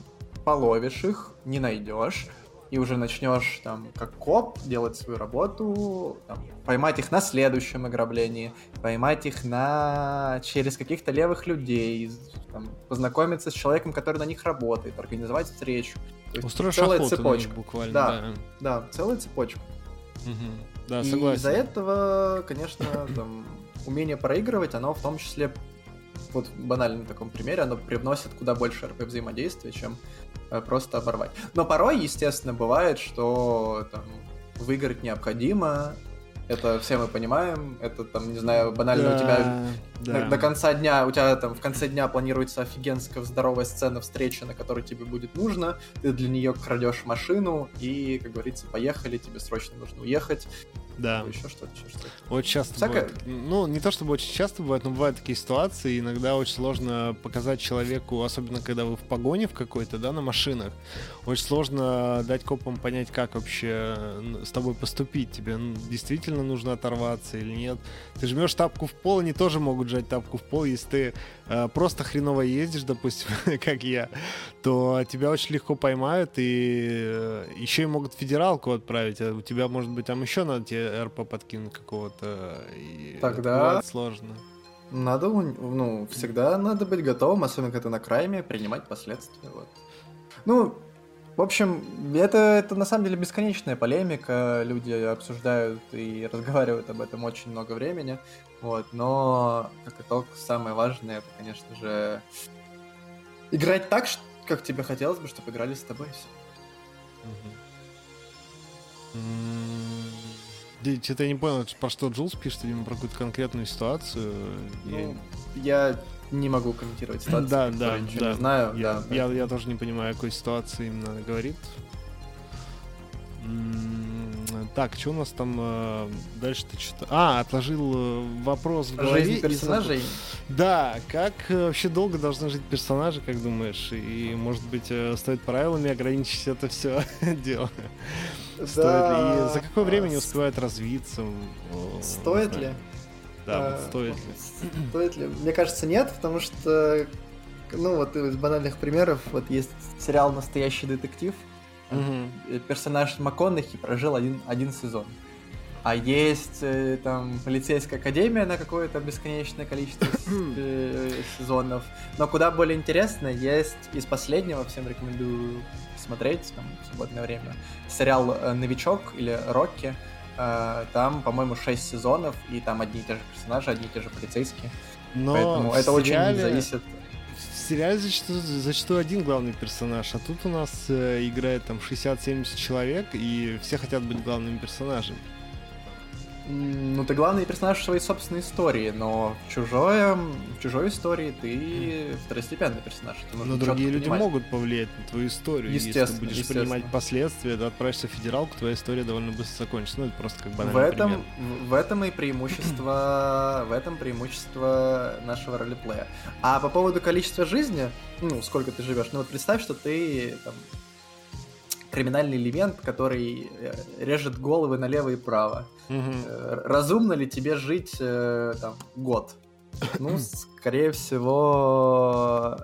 половишь их, не найдешь, и уже начнешь там как коп делать свою работу, там, поймать их на следующем ограблении, поймать их на через каких-то левых людей, там, познакомиться с человеком, который на них работает, организовать встречу. Устроишь целая цепочка. буквально. Да, да, да, целая цепочка. Угу. Да, согласен. И из-за этого, конечно, там, умение проигрывать, оно в том числе вот в банальном таком примере, оно привносит куда больше РП взаимодействия, чем э, просто оборвать. Но порой, естественно, бывает, что там, выиграть необходимо, это все мы понимаем. Это там, не знаю, банально да, у тебя да. До, до конца дня, у тебя там в конце дня планируется офигенская здоровая сцена встречи, на которой тебе будет нужно. Ты для нее крадешь машину и, как говорится, поехали, тебе срочно нужно уехать. Да. еще что-то, еще что-то. Очень часто Всякое... бывает. Ну, не то чтобы очень часто бывает, но бывают такие ситуации, иногда очень сложно показать человеку, особенно когда вы в погоне в какой-то, да, на машинах, очень сложно дать копам понять, как вообще с тобой поступить. Тебе действительно нужно оторваться или нет. Ты жмешь тапку в пол, они тоже могут жать тапку в пол, если ты просто хреново ездишь, допустим, как я, то тебя очень легко поймают и э, еще и могут федералку отправить, а у тебя, может быть, там еще надо тебе РП подкинуть какого-то. Тогда сложно. Надо, ну, всегда надо быть готовым, особенно когда на крайме, принимать последствия. Вот. Ну, в общем, это, это на самом деле бесконечная полемика. Люди обсуждают и разговаривают об этом очень много времени. Вот, но как итог, самое важное это, конечно же, играть так, как тебе хотелось бы, чтобы играли с тобой. Угу. Что-то я не понял, про что Джулс пишет, видимо, про какую-то конкретную ситуацию. Ну, я... я не могу комментировать ситуацию, да, да, да. не знаю. Я, да, я, я тоже не понимаю, о какой ситуации именно говорит. Так, что у нас там э, дальше ты что-то... А, отложил э, вопрос в голове. Жизнь и персонажей. Да, как э, вообще долго должны жить персонажи, как думаешь? И, может быть, э, стоит правилами ограничить это все дело? Стоит ли? И за какое время не а, успевают развиться? Стоит ли? Да, А, вот стоит ли? Стоит ли? Мне кажется, нет, потому что, ну вот из банальных примеров, вот есть сериал «Настоящий детектив», э, персонаж МакКонахи прожил один, один сезон. А есть э, там полицейская академия на какое-то бесконечное количество с- э, сезонов. Но куда более интересно, есть из последнего, всем рекомендую смотреть там, в свободное время, сериал э, «Новичок» или «Рокки». Э, Там, по-моему, 6 сезонов, и там одни и те же персонажи, одни и те же полицейские. Но Поэтому это очень сериале- зависит. В сериале зачастую, зачастую один главный персонаж, а тут у нас э, играет там 60-70 человек, и все хотят быть главными персонажами. Ну, ты главный персонаж в своей собственной истории, но в, чужое, в чужой истории ты второстепенный персонаж. Но другие люди понимать. могут повлиять на твою историю. Если ты Естественно, будешь естественно. принимать последствия, ты отправишься в федералку, твоя история довольно быстро закончится. Ну, это просто как В банальный этом, пример. в, в этом и преимущество, в этом преимущество нашего ролеплея. А по поводу количества жизни, ну, сколько ты живешь, ну вот представь, что ты там, криминальный элемент, который э, режет головы налево и право. Э, Разумно ли тебе жить э, там год? Ну, скорее всего,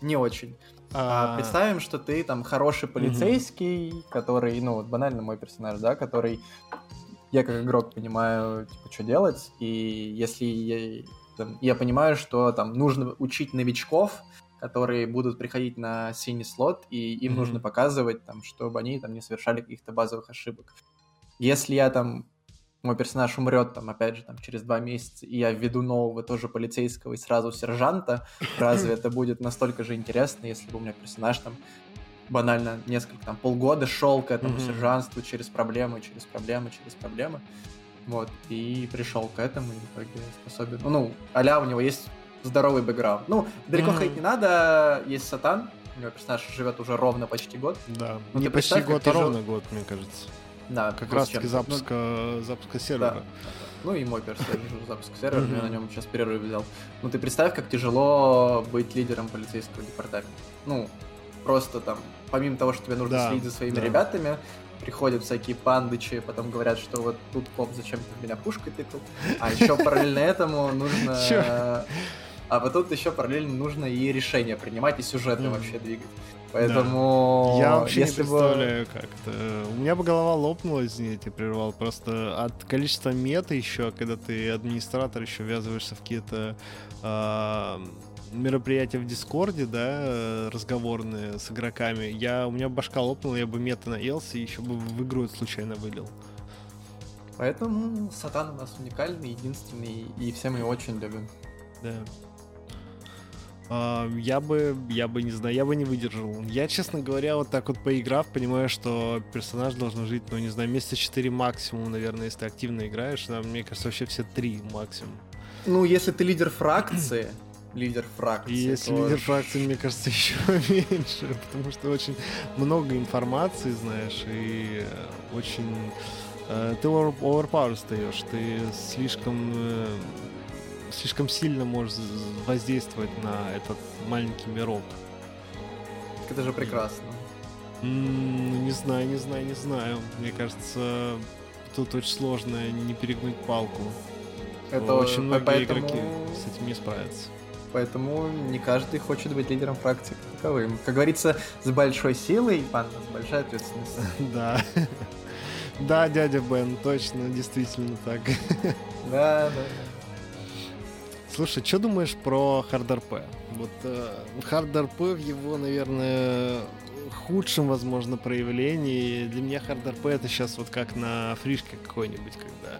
не очень. А А, представим, что ты там хороший полицейский, который, ну, вот банально мой персонаж, да, который я как игрок понимаю, типа, что делать, и если я, там, я понимаю, что там нужно учить новичков, которые будут приходить на синий слот, и им Мгм. нужно показывать, там, чтобы они там не совершали каких-то базовых ошибок. Если я там мой персонаж умрет, там, опять же, там, через два месяца, и я введу нового тоже полицейского и сразу сержанта, разве это будет настолько же интересно, если бы у меня персонаж там банально несколько, там, полгода шел к этому Мгм. сержантству через проблемы, через проблемы, через проблемы, вот, и пришел к этому, и в итоге способен, ну, а у него есть здоровый бэкграунд. Ну, далеко ходить не надо, есть Сатан, у него персонаж живет уже ровно почти год, Да. Ну, не почти год, а ровно год, мне кажется. да, Как плюс раз таки чем-то. Ну, запуска, запуска сервера. Да. Ну и мой персонаж запуск сервера, я на нем сейчас перерыв взял. Ну ты представь, как тяжело быть лидером полицейского департамента. Ну, просто там, помимо того, что тебе нужно Да, следить за своими да. ребятами, приходят всякие пандычи, потом говорят, что вот тут, поп, зачем ты меня пушкой тыкал. А еще параллельно этому нужно... А вот тут еще параллельно нужно и решения принимать, и сюжеты Мгм. вообще двигать. Поэтому... Я вообще если не бы- представляю, как это. У меня бы голова лопнула, извини, я тебя прервал. Просто от количества мета еще, когда ты администратор, еще ввязываешься в какие-то а, мероприятия в Дискорде, да, э, разговорные с игроками. Я, у меня башка лопнула, я бы мета наелся и еще бы в игру это случайно вылил. Поэтому Сатан у нас уникальный, единственный, и все мы его очень любим. Да. А, я бы, я бы не знаю, я бы не выдержал. Я, честно говоря, вот так вот поиграв, понимаю, что персонаж должен жить, ну, не знаю, месяца 4 максимум, наверное, если ты активно играешь. Да, мне кажется, вообще все 3 максимум. Ну, если ты лидер фракции, лидер фракции, если то лидер фракции, мне кажется, еще меньше, потому что очень много информации, знаешь, и э, очень... э, Ты over- overpower стаешь, ты слишком э, слишком сильно можешь з- воздействовать на этот маленький мирок. Это же прекрасно. М, Ну, не знаю, не знаю, не знаю. Мне кажется, тут очень сложно не перегнуть палку. Это очень многие поэтому, игроки с этим не справятся. Поэтому не каждый хочет быть лидером фракции как таковым. Как говорится, с большой силой, панда, с большой ответственностью. Да. Да, дядя Бен, точно, действительно так. Да, да. Слушай, что думаешь про HardRP? Вот э, в его, наверное, худшем, возможно, проявлении. Для меня HardRP это сейчас вот как на фришке какой-нибудь, когда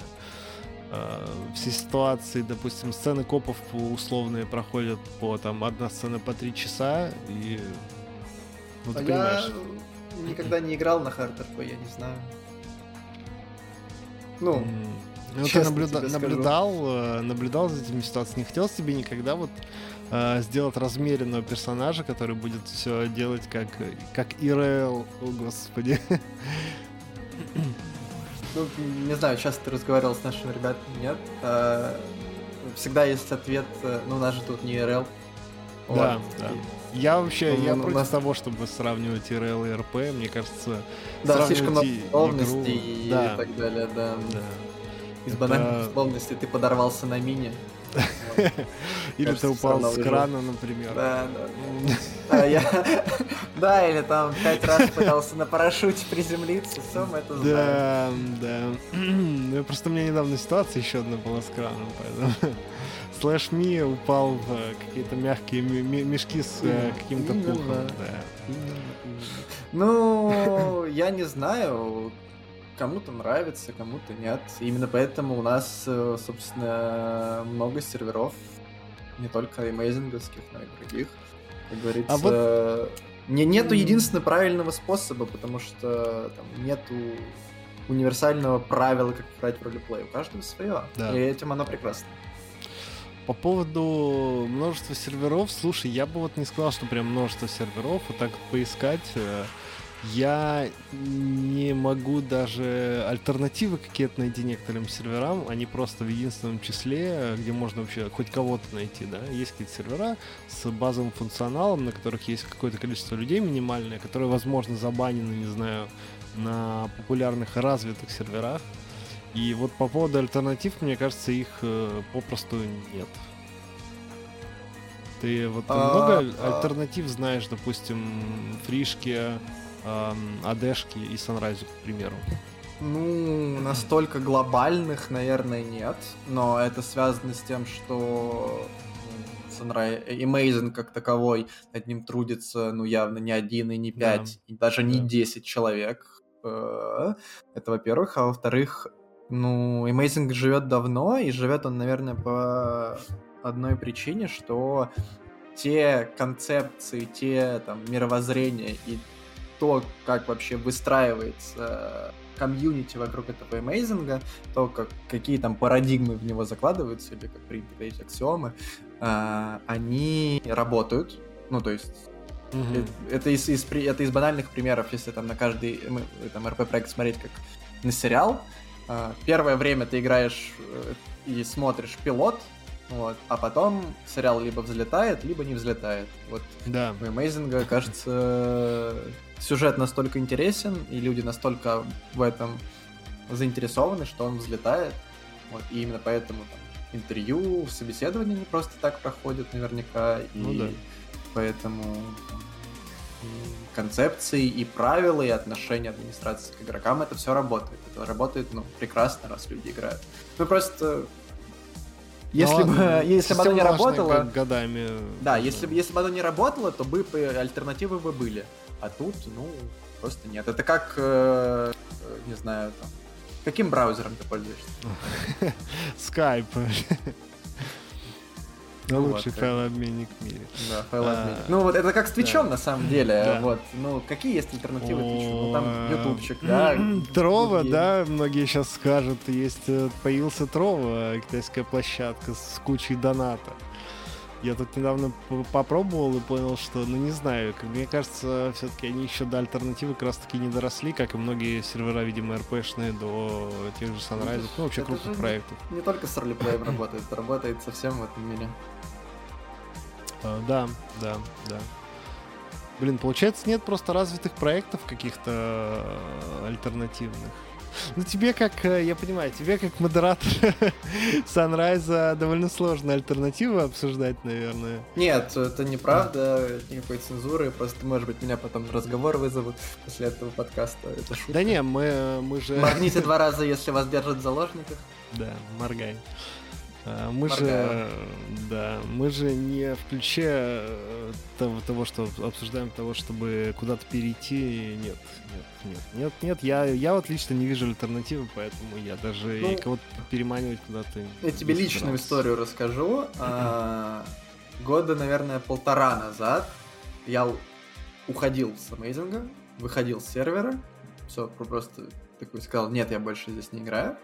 э, все ситуации, допустим, сцены копов условные проходят по там одна сцена по три часа, и ну ты А понимаешь. я никогда не играл на хард я не знаю. Ну, М. Ну, ты наблюда- наблюдал, э, наблюдал за этими ситуациями. Не хотел тебе никогда вот э, сделать размеренного персонажа, который будет все делать как, как Ирел, о господи. ну, не знаю, часто ты разговаривал с нашими ребятами, нет. А, всегда есть ответ, э, ну, у нас же тут не РЛ. Да, Вот. да. Я вообще, Ну, я ну, против нас- того, чтобы сравнивать ИРЛ и РП. Мне кажется, Да, слишком и- игру- и да, так далее, да. да. Из банальных условностей ты подорвался на мини. Или ты упал с крана, например. Да, да. Да, я... Да, или там пять раз пытался на парашюте приземлиться, все мы это знаем. Да, да. Ну, просто у меня недавно ситуация еще одна была с краном, поэтому... Слэш Ми упал в э, какие-то мягкие мешки с э, каким-то пухом. Ну, я не знаю, кому-то нравится, кому-то нет. Именно поэтому у нас, э, собственно, много серверов, не только амейзинговских, но и других. Как говорится, А вот- не, нету единственного правильного способа, потому что там нету универсального правила, как играть в ролеплей. У каждого свое. Да. И этим оно прекрасно. По поводу множества серверов, слушай, я бы вот не сказал, что прям множество серверов, вот так поискать, э, я не могу даже альтернативы какие-то найти некоторым серверам, они просто в единственном числе, где можно вообще хоть кого-то найти, да, есть какие-то сервера с базовым функционалом, на которых есть какое-то количество людей минимальное, которые, возможно, забанены, не знаю, на популярных и развитых серверах, и вот по поводу альтернатив, мне кажется, их э, попросту нет. Ты вот А, много а. альтернатив знаешь, допустим, фришки, адешки и санрайзу, к примеру. Ну, настолько глобальных, наверное, нет. Но это связано с тем, что Sunrise Amazing как таковой, над ним трудится, ну, явно не один и не Да. пять, и даже не Да. 10 человек. Э, Это во-первых. А во-вторых, ну, Amazing живет давно, и живет он, наверное, по одной причине, что те концепции, те там мировоззрения и то, как вообще выстраивается комьюнити вокруг этого эмейзинга, то, как, какие там парадигмы в него закладываются, или, как принято говорить, аксиомы, а, они работают. Ну, то есть, э, это из, из это из банальных примеров, если там на каждый там, РП-проект смотреть как на сериал. Первое время ты играешь э, и смотришь пилот, вот, а потом сериал либо взлетает, либо не взлетает. Вот Да. у Amazing, кажется, сюжет настолько интересен, и люди настолько в этом заинтересованы, что он взлетает. Вот, и именно поэтому там, интервью, собеседование не просто так проходят наверняка, и Ну да. поэтому там, концепции, и правила, и отношения администрации к игрокам, это все работает. Это работает, ну, прекрасно, раз люди играют. Ну, просто... Если, Ну, бы, если бы оно не работало... годами. Да, если, если бы оно не работало, то бы альтернативы бы были. А тут, ну, просто нет. Это как, э, э, не знаю, там, каким браузером ты пользуешься? Скайп. Ну Лучший файлообменник в мире. Да, файлообменник. А, Ну, вот это как с Твичом, на самом деле. Вот, ну, какие есть альтернативы Твичу? Ну, там ютубчик, да. Трова, да, многие сейчас скажут, есть, э, появился Трова, китайская площадка с кучей доната. Я тут недавно попробовал и понял, что, ну не знаю, как мне кажется, все-таки они еще до альтернативы как раз таки не доросли, как и многие сервера, видимо, РПшные до тех же Sunrise, ну вообще это крупных проектов. Не только с ролеплеем работает, работает совсем в этом мире. А, Да, да, да. Блин, получается, нет просто развитых проектов каких-то э, альтернативных. Ну, тебе как, э, я понимаю, тебе как модератор Sunrise довольно сложно альтернативы обсуждать, наверное. Нет, это неправда, никакой цензуры, просто, может быть, меня потом на разговор вызовут после этого подкаста. Это шутка. Да не, мы, мы же... Моргните два раза, если вас держат в заложниках. Да, моргай. А, Мы же, да, мы же не в ключе э, того, того, что обсуждаем того, чтобы куда-то перейти. Нет, нет, нет, нет, нет. Я, я вот лично не вижу альтернативы, поэтому я даже Ну, кого-то переманивать куда-то. Я тебе личную историю расскажу. А, Года, наверное, полтора назад я уходил с Амейзинга, выходил с сервера, все, просто такой сказал, нет, я больше здесь не играю.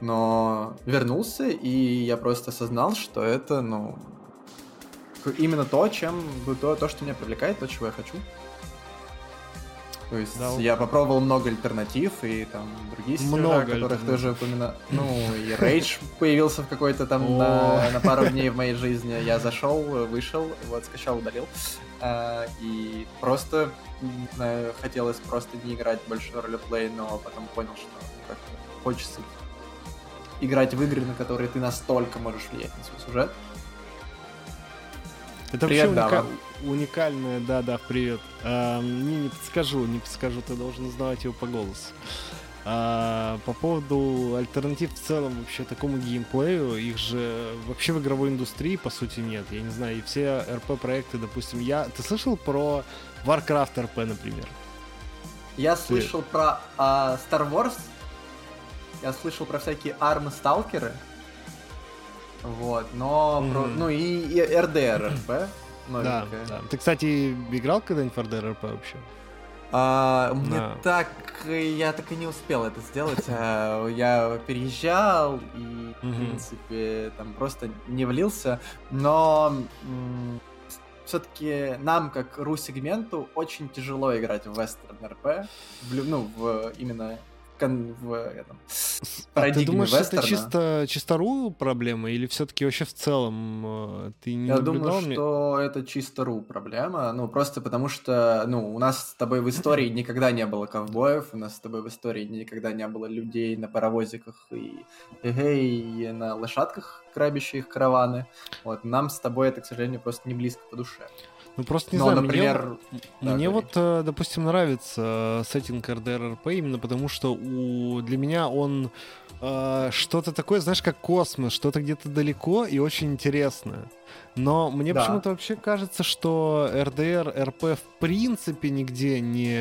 Но вернулся, и я просто осознал, что это, ну, именно то, чем то, то, что меня привлекает, то, чего я хочу. То есть Да. я попробовал много альтернатив и там другие Много которых тоже упоминал. Ну, и Rage появился в какой-то там на, на пару дней в моей жизни. Я зашел, вышел, вот, скачал, удалил. А, и просто не знаю, хотелось просто не играть больше в ролеплей, но потом понял, что как-то хочется играть в игры, на которые ты настолько можешь влиять на свой сюжет. Это Привет, вообще уника- уникальное, да, да, привет. А, не, не подскажу, не подскажу, ты должен узнавать его по голосу. А, по поводу альтернатив в целом вообще такому геймплею, их же вообще в игровой индустрии по сути нет. Я не знаю, и все РП-проекты, допустим, я... Ты слышал про Warcraft RP, например? Я слышал про а, Star Wars, я слышал про всякие армы сталкеры, вот, но про- Мгм. ну и, и RDR RP, Да, новенькая. да. Ты, кстати, играл когда-нибудь в RP вообще? А, мне Да. так я так и не успел это сделать. а, Я переезжал и, в принципе, там просто не влился. Но все-таки нам, как ру-сегменту, очень тяжело играть в вестерн РП. Ну, в именно кон- в этом, А ты думаешь, вестерна. это чисто, чисто ру проблема, или все-таки вообще в целом э, ты не Я думаю, мне- что это чисто ру проблема. Ну, просто потому что, ну, у нас с тобой в истории никогда не было ковбоев, у нас с тобой в истории никогда не было людей на паровозиках и, и на лошадках, грабящих караваны. Вот, нам с тобой это, к сожалению, просто не близко по душе. Ну просто не Но, знаю, мне например, вот- да, Мне вот, э, допустим, нравится э, сеттинг RDR-RP именно потому, что у... для меня он э, что-то такое, знаешь, как космос, что-то где-то далеко и очень интересное. Но мне Да. почему-то вообще кажется, что RDR-RP в принципе нигде не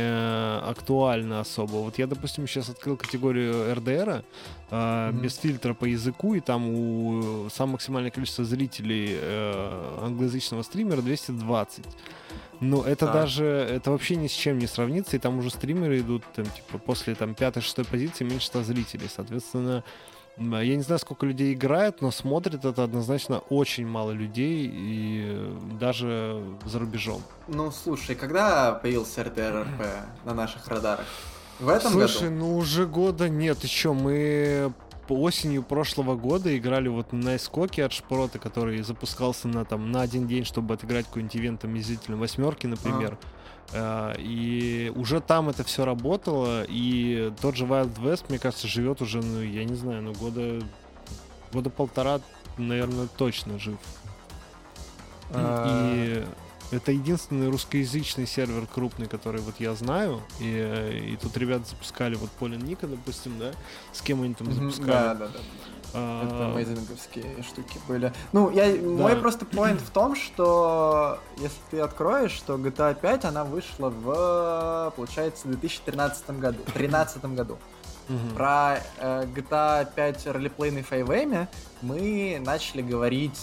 актуально особо. Вот я, допустим, сейчас открыл категорию RDR э, Мгм. без фильтра по языку, и там у самое максимальное количество зрителей э, англоязычного стримера 220. Ну, это Так. даже, это вообще ни с чем не сравнится, и там уже стримеры идут, там, типа, после, там, пятой-шестой позиции меньше 100 зрителей, соответственно, я не знаю, сколько людей играет, но смотрит это однозначно очень мало людей, и э, даже за рубежом. Ну, слушай, когда появился РТРРП на наших радарах? В этом Слушай, году? ну уже года нет, еще мы по осенью прошлого года играли вот на скоке от Шпрота, который запускался на там на один день, чтобы отыграть какой-нибудь ивент там восьмерки, например. А, И уже там это все работало, и тот же Wild West, мне кажется, живет уже, ну, я не знаю, ну, года, года полтора, наверное, точно жив. А, И это единственный русскоязычный сервер крупный, который вот я знаю. И, э, и тут ребята запускали вот Полин Ника, допустим, да? С кем они там запускали? Да, да, да. Это мейзинговские штуки были. Ну, я, мой просто поинт в том, что если ты откроешь, что GTA 5, она вышла в, получается, 2013 году, 2013 году. Про э, GTA 5 ролеплейный 5M мы начали говорить,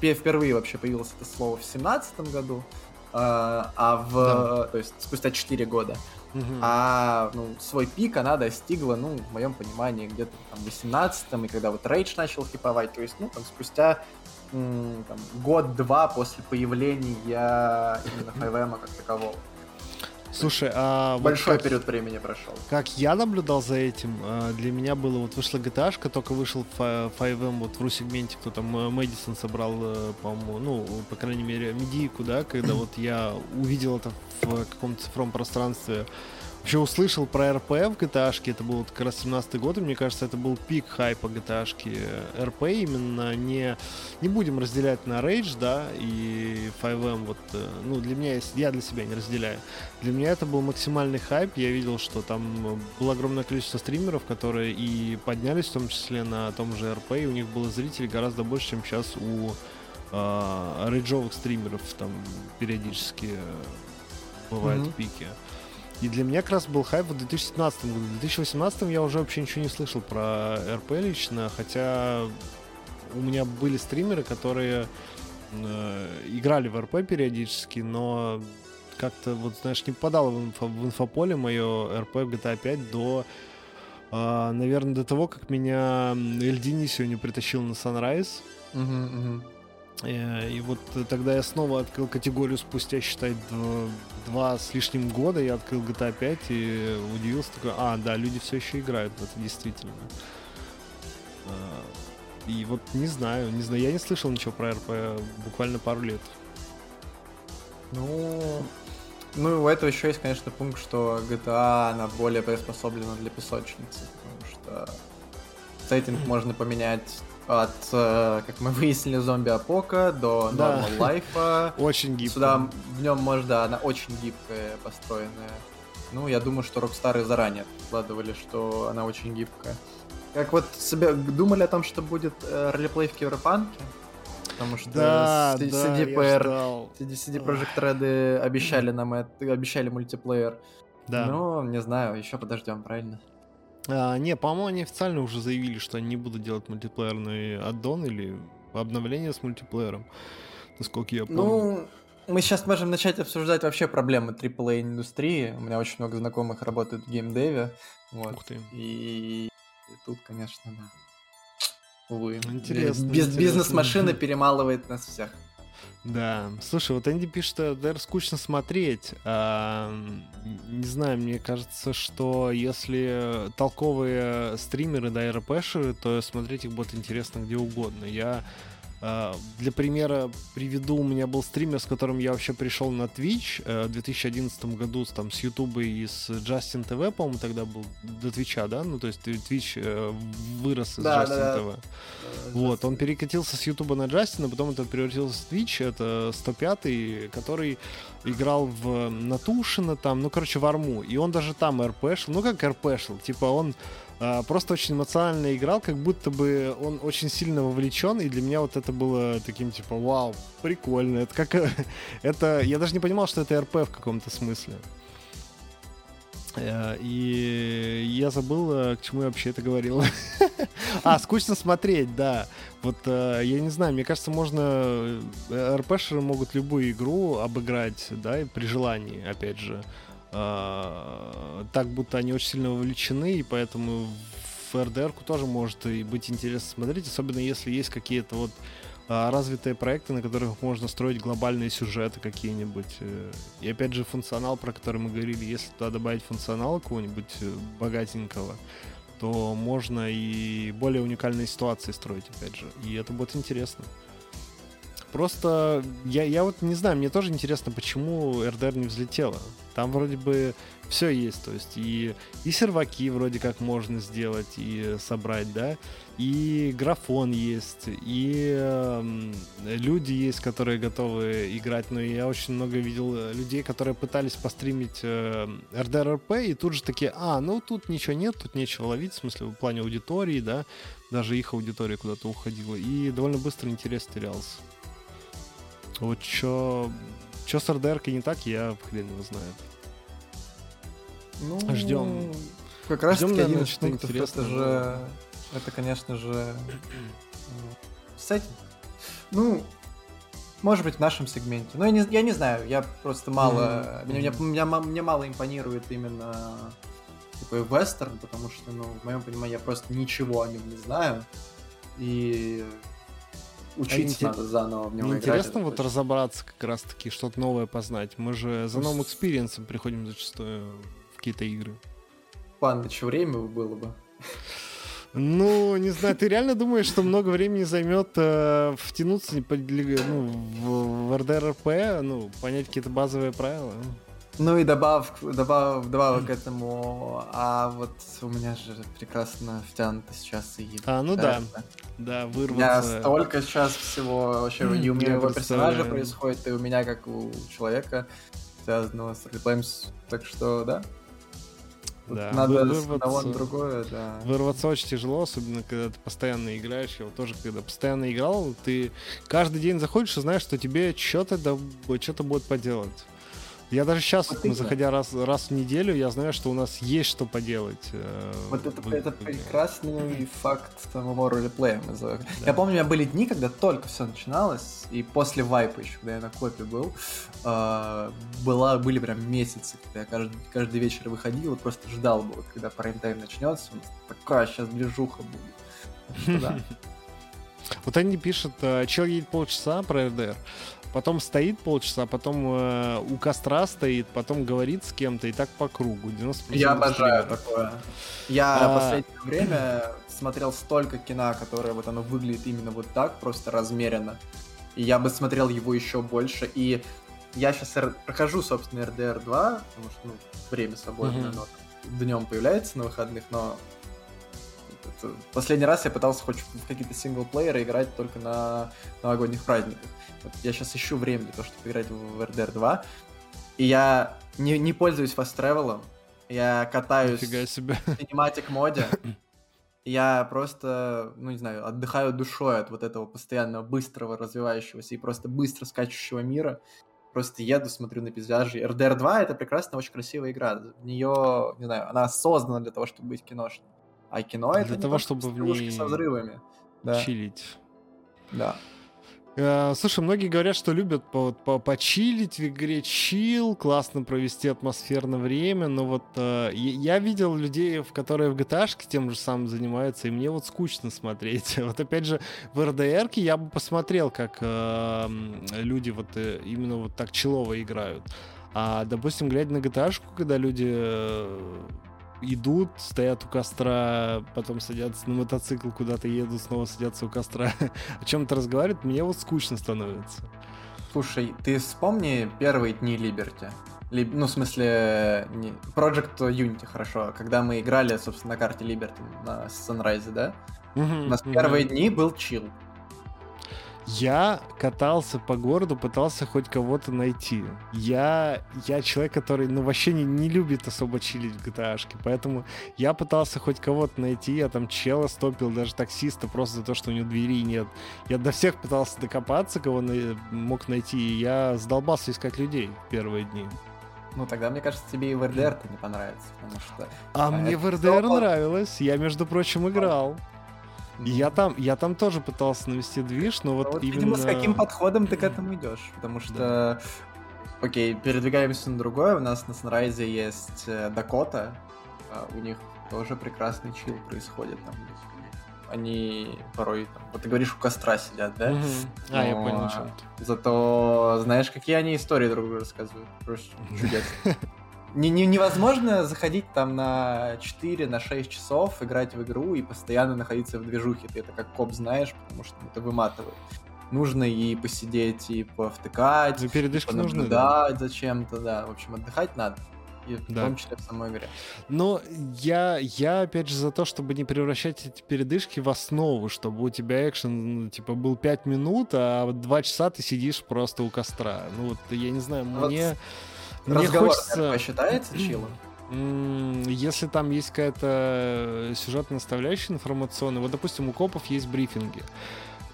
пе- впервые вообще появилось это слово в 2017 году, э, а в, то есть спустя 4 года. Мгм. А ну, свой пик она достигла, ну, в моем понимании, где-то там в 18-м, и когда вот Рейдж начал хиповать, то есть, ну, там, спустя год-два после появления именно 5M как такового. Слушай, а вот Большой как- период времени прошел. Как я наблюдал за этим, э, для меня было, вот вышла GTA, только вышел фа- 5M вот в ру-сегменте, кто там, э, Мэдисон собрал, э, по-моему, ну, по крайней мере, медийку, да, когда вот я увидел это в каком-то цифровом пространстве, вообще услышал про РП в GTA, это был как раз 17 год, и мне кажется, это был пик хайпа GTA. РП именно не, не будем разделять на Rage, да, и 5M, вот, э, ну, для меня, я для себя не разделяю. Для меня это был максимальный хайп. Я видел, что там было огромное количество стримеров, которые и поднялись в том числе на том же РП, и у них было зрителей гораздо больше, чем сейчас у э, рейджовых стримеров там периодически э, бывают Мгм. пики. И для меня как раз был хайп в 2017 году. В 2018 я уже вообще ничего не слышал про РП лично, хотя у меня были стримеры, которые э, играли в РП периодически, но как-то, вот, знаешь, не попадало в, инфо- в инфополе мое РП в GTA 5 до, а, наверное, до того, как меня Эльдини сегодня притащил на Sunrise. Мгм, мгм. Э, И вот тогда я снова открыл категорию спустя, считай, дв- два с лишним года. Я открыл GTA 5 и удивился такой, а, да, люди все еще играют в это действительно. А, И вот не знаю, не знаю, я не слышал ничего про РП буквально пару лет. Ну, ну, у этого еще есть, конечно, пункт, что GTA, она более приспособлена для песочницы, потому что сеттинг можно поменять от, э, как мы выяснили, зомби-апока до Да. normal life а. Очень гибко. Сюда в нем можно, да, она очень гибкая, построенная. Ну, я думаю, что Рокстары заранее вкладывали, что она очень гибкая. Как вот себе думали о том, что будет э, ролеплей в Киберпанке? Потому что Да, с- да, CDPR. CD, CD Projekt Red обещали нам это, обещали мультиплеер. Да. Но не знаю, еще подождем, правильно? А, не, по-моему, они официально уже заявили, что они не будут делать мультиплеерный аддон или обновление с мультиплеером. Насколько я помню. Ну, мы сейчас можем начать обсуждать вообще проблемы AAA индустрии. У меня очень много знакомых работают в геймдеве. Вот. Ух ты. И, и тут, конечно, да. Увы. Интересно, интересно. Бизнес-машина перемалывает нас всех. Да. Слушай, вот Энди пишет, что даже скучно смотреть. А, не знаю, мне кажется, что если толковые стримеры, да, и РПшеры, то смотреть их будет интересно где угодно. Я для примера приведу, у меня был стример, с которым я вообще пришел на Twitch э, в 2011 году там, с YouTube и с Justin TV, по-моему, тогда был до Твича, да? Ну, то есть Twitch э, вырос из Да, Justin да, да. TV. Вот, он перекатился с Ютуба на Джастина, потом это превратился в Twitch, это 105-й, который играл в Натушина там, ну, короче, в Арму, и он даже там РПшил, ну, как РПшил, типа он а, просто очень эмоционально играл, как будто бы он очень сильно вовлечен, и для меня вот это было таким, типа, вау, прикольно, это как, это, я даже не понимал, что это РП в каком-то смысле. Э, И я забыл, э, к чему я вообще это говорил. А, скучно смотреть, да. Вот э, я не знаю, мне кажется, можно... РПшеры могут любую игру обыграть, да, и при желании, опять же. А, Так, будто они очень сильно вовлечены, и поэтому в РДР-ку тоже может и быть интересно смотреть, особенно если есть какие-то вот а, развитые проекты, на которых можно строить глобальные сюжеты какие-нибудь. э. И опять же, функционал, про который мы говорили, если туда добавить функционал какого-нибудь э, богатенького, то можно и более уникальные ситуации строить, опять же. И это будет интересно. Просто я, я вот не знаю, мне тоже интересно, почему РДР не взлетело. Там вроде бы все есть, то есть и, и серваки вроде как можно сделать и собрать, да, и графон есть, и эм, люди есть, которые готовы играть, но я очень много видел э, людей, которые пытались постримить э, РДРРП, и тут же такие, а, ну тут ничего нет, тут нечего ловить, в смысле в плане аудитории, да, даже их аудитория куда-то уходила, и довольно быстро интерес терялся. Вот чё, чё с РДР не так, я хрен его знает. Ну, Ждем. Как раз Ждем, наверное, один из пунктов это же... Это, конечно же... ну, Сеттинг. Ну, может быть, в нашем сегменте. Но я не, я не знаю, я просто мало... Мне, мне, меня ма- мне мало импонирует именно такой вестерн, потому что, ну, в моем понимании, я просто ничего о нем не знаю. И учиться интер- надо заново в него Мне играть. интересно вот точно. разобраться как раз-таки, что-то новое познать. Мы же за новым experience ом приходим зачастую какие-то игры. Паныч, время было бы. Ну, не знаю, ты реально думаешь, что много времени займет э, втянуться ну, в, в РДРП, ну, понять какие-то базовые правила? Ну и добав, добав, добавок к этому, а вот у меня же прекрасно втянуто сейчас и... А, ну да. это. Да, У меня вырваться. столько сейчас всего вообще и у моего персонажа происходит, и у меня как у человека, связанного с ролеплеем, с- так что, да. Да, Надо вы- с одного на вырваться- другое, да. Вырваться очень тяжело, особенно когда ты постоянно играешь. Я вот тоже, когда постоянно играл, ты каждый день заходишь и знаешь, что тебе что-то да, что-то будет поделать. Я даже сейчас, Вот именно. заходя раз, раз в неделю, я знаю, что у нас есть что поделать. э, Вот это, в- это прекрасный факт самого ролеплея. Да. Я помню, у меня были дни, когда только все начиналось, и после вайпа еще, когда я на копе был, а, была, были прям месяцы, когда я каждый, каждый вечер выходил и просто ждал бы, вот, когда прайм-тайм начнется, такая сейчас движуха будет. Вот они пишут, э, чел едет полчаса про РДР, потом стоит полчаса, потом э, у костра стоит, потом говорит с кем-то и так по кругу. 90% Я обожаю такое. Я А. в последнее время смотрел столько кино, которое вот оно выглядит именно вот так, просто размеренно. И я бы смотрел его еще больше. И я сейчас прохожу, собственно, RDR 2, потому что ну, время свободное, Мгм. но днем появляется на выходных, но это- последний раз я пытался хоть в какие-то синглплееры играть только на новогодних праздниках. Вот я сейчас ищу время для того, чтобы играть в RDR 2. И я не, не пользуюсь фаст-тревелом. Я катаюсь Нифига себе. в Cinematic моде. Я просто, ну не знаю, отдыхаю душой от вот этого постоянного быстрого развивающегося и просто быстро скачущего мира. Просто еду, смотрю на пейзажи. RDR 2 это прекрасная, очень красивая игра. В нее, не знаю, она создана для того, чтобы быть киношной. А кино это Для не того, просто чтобы в ней со взрывами. Да, Чилить. да. Э, Слушай, многие говорят, что любят по, по- почилить в игре чил, классно провести атмосферное время, но вот э, я видел людей, в которые в GTA тем же самым занимаются, и мне вот скучно смотреть. Вот опять же, в RDR я бы посмотрел, как э, люди вот э, именно вот так челово играют. А, допустим, глядя на GTA, когда люди э, идут, стоят у костра, потом садятся на мотоцикл, куда-то едут, снова садятся у костра, о чем-то разговаривают, мне вот скучно становится. Слушай, ты вспомни первые дни Liberty. Ли- Ну, в смысле, не... Project Unity, хорошо. Когда мы играли, собственно, на карте Liberty на Sunrise, да? У нас первые дни был чил. Я катался по городу, пытался хоть кого-то найти. Я, я человек, который ну, вообще не, не любит особо чилить в GTA, поэтому я пытался хоть кого-то найти. Я там чела стопил, даже таксиста, просто за то, что у него двери нет. Я до всех пытался докопаться, кого на- мог найти, и я сдолбался искать людей в первые дни. Ну, тогда, мне кажется, тебе и в RDR-то не понравится, потому что... А А мне в РДР нравилось. Я, между прочим, играл. Я там, я там тоже пытался навести движ, но вот, вот, именно... видимо, с каким подходом ты к этому идешь, потому что... Окей, передвигаемся на другое. У нас на Sunrise есть э, Дакота. а У них тоже прекрасный чил происходит. Там. Они порой... Там, вот ты говоришь, у костра сидят, да? Мгм. А, я Но, понял, о а, чем ты. Зато знаешь, какие они истории друг другу рассказывают. Просто чудесно. Не, не- невозможно заходить там на 4, на 6 часов, играть в игру и постоянно находиться в движухе. Ты это как коп знаешь, потому что это выматывает. Нужно и посидеть, и повтыкать, Ну, передышки нужны, да. зачем-то, да. В общем, отдыхать надо. И в Да. том числе в самой игре. Но я, я, опять же, за то, чтобы не превращать эти передышки в основу, чтобы у тебя экшен, ну, типа, был 5 минут, а вот 2 часа ты сидишь просто у костра. Ну, вот, я не знаю, Вот Мне Разговор хочется... наверное, считается чилом? М, Если там есть какая-то сюжетная наставляющая информационная, вот, допустим, у копов есть брифинги.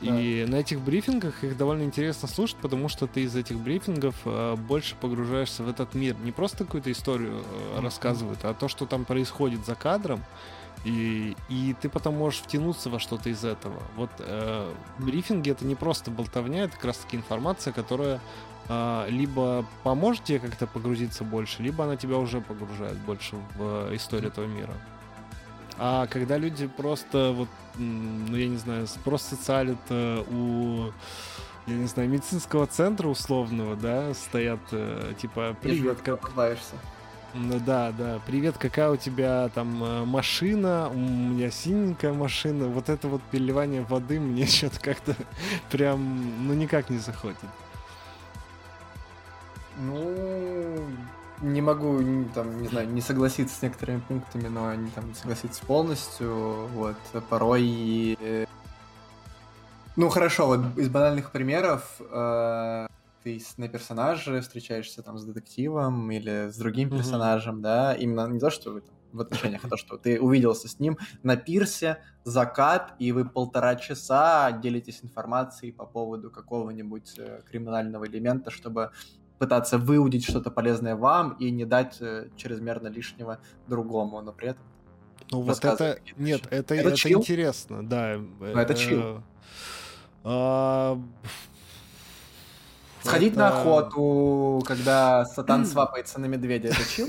И на этих брифингах их довольно интересно слушать, потому что ты из этих брифингов э, больше погружаешься в этот мир. Не просто какую-то историю э, рассказывают, а то, что там происходит за кадром. И, и ты потом можешь втянуться во что-то из этого. Вот э, брифинги это не просто болтовня, это как раз таки информация, которая а, либо поможет тебе как-то погрузиться больше, либо она тебя уже погружает больше в э, историю этого мира. А когда люди просто вот, ну я не знаю, просто социалят э, у, я не знаю, медицинского центра условного, да, стоят э, типа привет, как, улыбаешься. Ну да, да. Привет, какая у тебя там э, машина? У меня синенькая машина. Вот это вот переливание воды мне что-то как-то прям, ну никак не заходит. Ну, не могу, там, не знаю, не согласиться с некоторыми пунктами, но не там согласиться полностью. Вот, порой... э, Ну, хорошо, вот из банальных примеров э, ты на персонаже встречаешься там с детективом или с другим Мгм. персонажем, да, именно не то, что вы там в отношениях, а то, что ты увиделся с ним на пирсе, закат, и вы полтора часа делитесь информацией по поводу какого-нибудь э, криминального элемента, чтобы пытаться выудить что-то полезное вам и не дать э, чрезмерно лишнего другому, но при этом Ну вот это, нет, это, Это это, интересно, да. Ну, это чил. а, сходить на это- охоту, когда сатан свапается на медведя, это чил?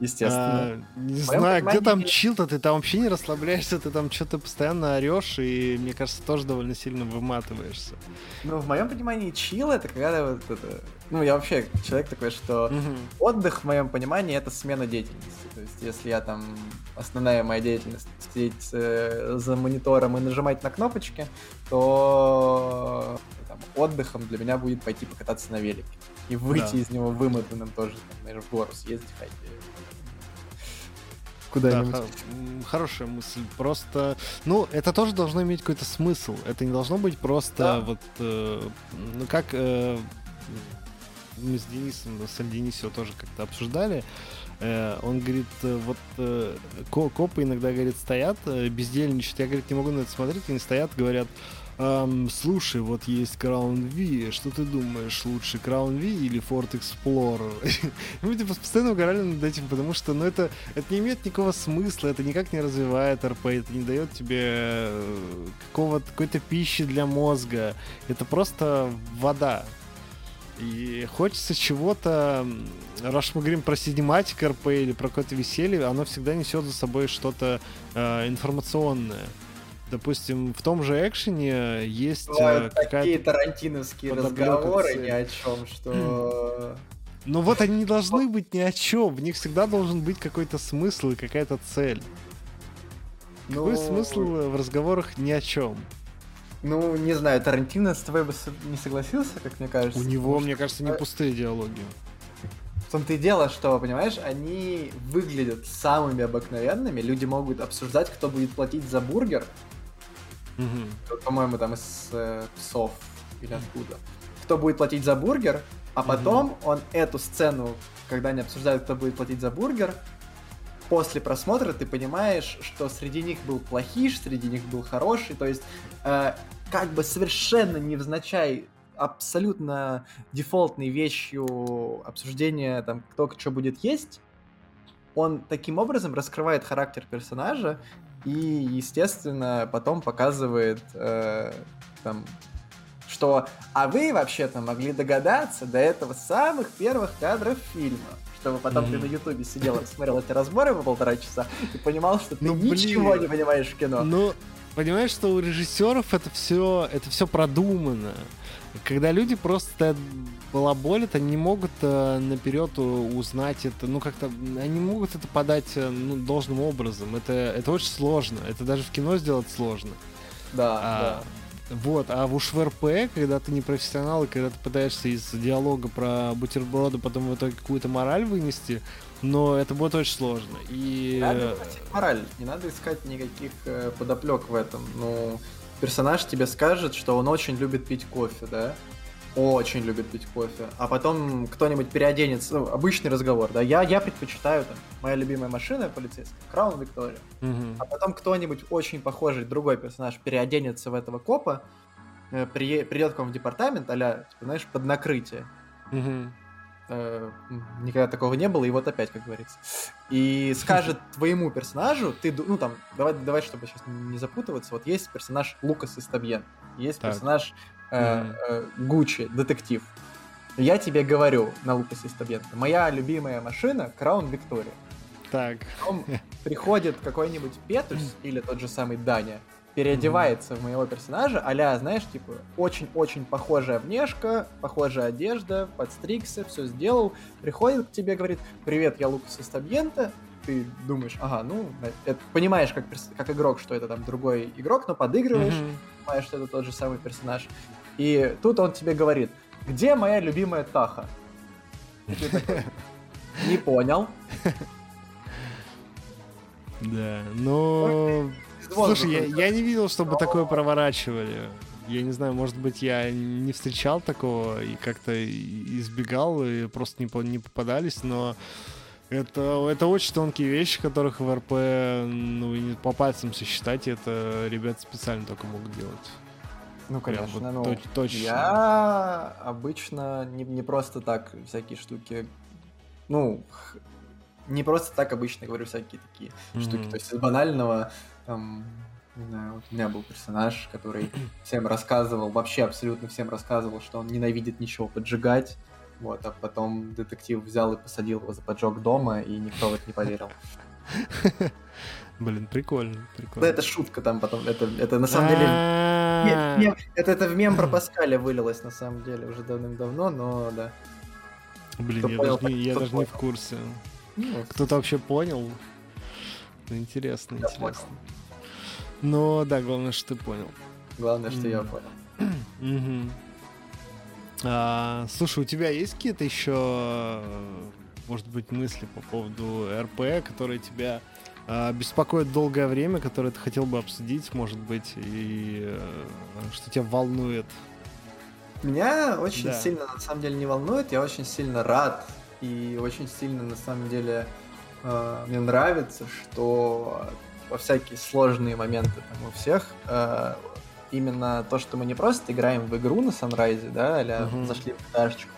Естественно. А, не знаю, где там чил-то, ты там вообще не расслабляешься, ты там что-то постоянно орешь, и мне кажется, тоже довольно сильно выматываешься. Ну, в моем понимании, чил это когда вот это... Ну, я вообще человек такой, что отдых, в моем понимании, это смена деятельности. То есть, если я там... Основная моя деятельность сидеть э, за монитором и нажимать на кнопочки, то отдыхом для меня будет пойти покататься на велике. И выйти Да. из него вымотанным тоже, там, наверное, в гору съездить хоть, Да, куда-нибудь. хо- м, хорошая мысль. Просто, ну, это тоже должно иметь какой-то смысл. Это не должно быть просто Да. вот, э, ну, как э, мы с Денисом, с Аль Денисио тоже как-то обсуждали. Э, он говорит, э, вот э, ко- копы иногда, говорит, стоят, бездельничают. Я, говорит, не могу на это смотреть. Они стоят, говорят, «Ам, слушай, вот есть Crown V, что ты думаешь, лучше Crown V или Ford Explorer? И Мы типа постоянно угорали над этим, потому что, ну, это, это не имеет никакого смысла, это никак не развивает РП, это не дает тебе э, какого-то, какой-то пищи для мозга. Это просто вода. И хочется чего-то, раз мы говорим про синематик РП или про какое-то веселье, оно всегда несет за собой что-то э, информационное. Допустим, в том же экшене есть э, Бывают такие какая-то... тарантиновские разговоры ни о чем, что... Но вот они не должны быть ни о чем. В них всегда должен быть какой-то смысл и какая-то цель. Какой Ну, смысл в разговорах ни о чем? Ну, не знаю, Тарантино с тобой бы не согласился, как мне кажется. У него, мне кажется, не пустые диалоги. В том-то и дело, что, понимаешь, они выглядят самыми обыкновенными. Люди могут обсуждать, кто будет платить за бургер. Вот, По-моему, там из э, псов или откуда. Кто будет платить за бургер, а потом он эту сцену, когда они обсуждают, кто будет платить за бургер, после просмотра ты понимаешь, что среди них был плохиш, среди них был хороший, то есть э, как бы совершенно невзначай абсолютно дефолтной вещью обсуждения там кто что будет есть, он таким образом раскрывает характер персонажа и, естественно, потом показывает э, там, что а вы вообще-то могли догадаться до этого самых первых кадров фильма, чтобы потом ты Мгм. на Ютубе сидел и смотрел эти разборы по полтора часа и понимал, что ты Ну, блин. ничего не понимаешь в кино. Ну, понимаешь, что у режиссеров это все, это все продумано. Когда люди просто балаболят, они не могут э, наперед узнать это, ну как-то, они не могут это подать э, ну, должным образом. Это, это очень сложно. Это даже в кино сделать сложно. Да, А, Вот, а в уж в РП, когда ты не профессионал, и когда ты пытаешься из диалога про бутерброды потом в итоге какую-то мораль вынести, но это будет очень сложно. И... да. Надо искать мораль, не надо искать никаких э, подоплек в этом. Ну, персонаж тебе скажет, что он очень любит пить кофе, да? Очень любит пить кофе. А потом кто-нибудь переоденется, ну, обычный разговор, да? Я, я предпочитаю, там, моя любимая машина полицейская, Краун Виктория. мгм. А потом кто-нибудь очень похожий, другой персонаж, переоденется в этого копа, э, прие- придет к вам в департамент, а типа, знаешь, под накрытие. Мгм. Э, никогда такого не было, и вот опять, как говорится. И скажет твоему персонажу, ты, ну там, давай, давай, чтобы сейчас не запутываться, вот есть персонаж Лукас из Табьен, есть Так. персонаж э, э, Гуччи, детектив. Я тебе говорю на Лукасе из Табьен, моя любимая машина Краун Виктория. Так. Потом приходит какой-нибудь Петус или тот же самый Даня, переодевается в моего персонажа, а знаешь, типа, очень-очень похожая внешка, похожая одежда, подстригся, все сделал, приходит к тебе, говорит, привет, я Лукас из Табьента, ты думаешь, ага, ну, это, понимаешь, как, как игрок, что это там другой игрок, но подыгрываешь, Мгм. понимаешь, что это тот же самый персонаж. И тут он тебе говорит, где моя любимая Таха? Не понял. Да, но... Слушай, я, я не видел, чтобы такое проворачивали. Я не знаю, может быть, я не встречал такого и как-то избегал, и просто не, по- не попадались, но это, это очень тонкие вещи, которых в РП ну, и не по пальцам сосчитать, это ребята специально только могут делать. Ну, Прям конечно, вот ну, точ- точно. я обычно не, не просто так всякие штуки, ну, не просто так обычно говорю всякие такие штуки, Мгм. то есть из банального, там, не знаю, вот у меня был персонаж, который всем рассказывал, вообще абсолютно всем рассказывал, что он ненавидит ничего поджигать, Вот, а потом детектив взял и посадил его за поджог дома, и никто в это не поверил. Блин, прикольно, Да, прикольно. это шутка там потом, это, это на самом деле... Нет, мем- это, это в мем про Паскаля вылилось, на самом деле, уже давным-давно, но да. Блин, Кто я понял, даже не- я даже не в курсе. Ну, Кто-то вообще понял? Интересно, Я Ну, да, главное, что ты понял. главное, что я понял. А, слушай, у тебя есть какие-то еще, э, может быть, мысли по поводу РП, которые тебя а, беспокоят долгое время, которые ты хотел бы обсудить, может быть, и э, что тебя волнует? Меня очень Да. сильно, на самом деле, не волнует, я очень сильно рад и очень сильно, на самом деле, э, мне нравится, что во всякие сложные моменты там у всех э, именно то, что мы не просто играем в игру на Санрайзе, да, или Мгм. зашли в дашечку,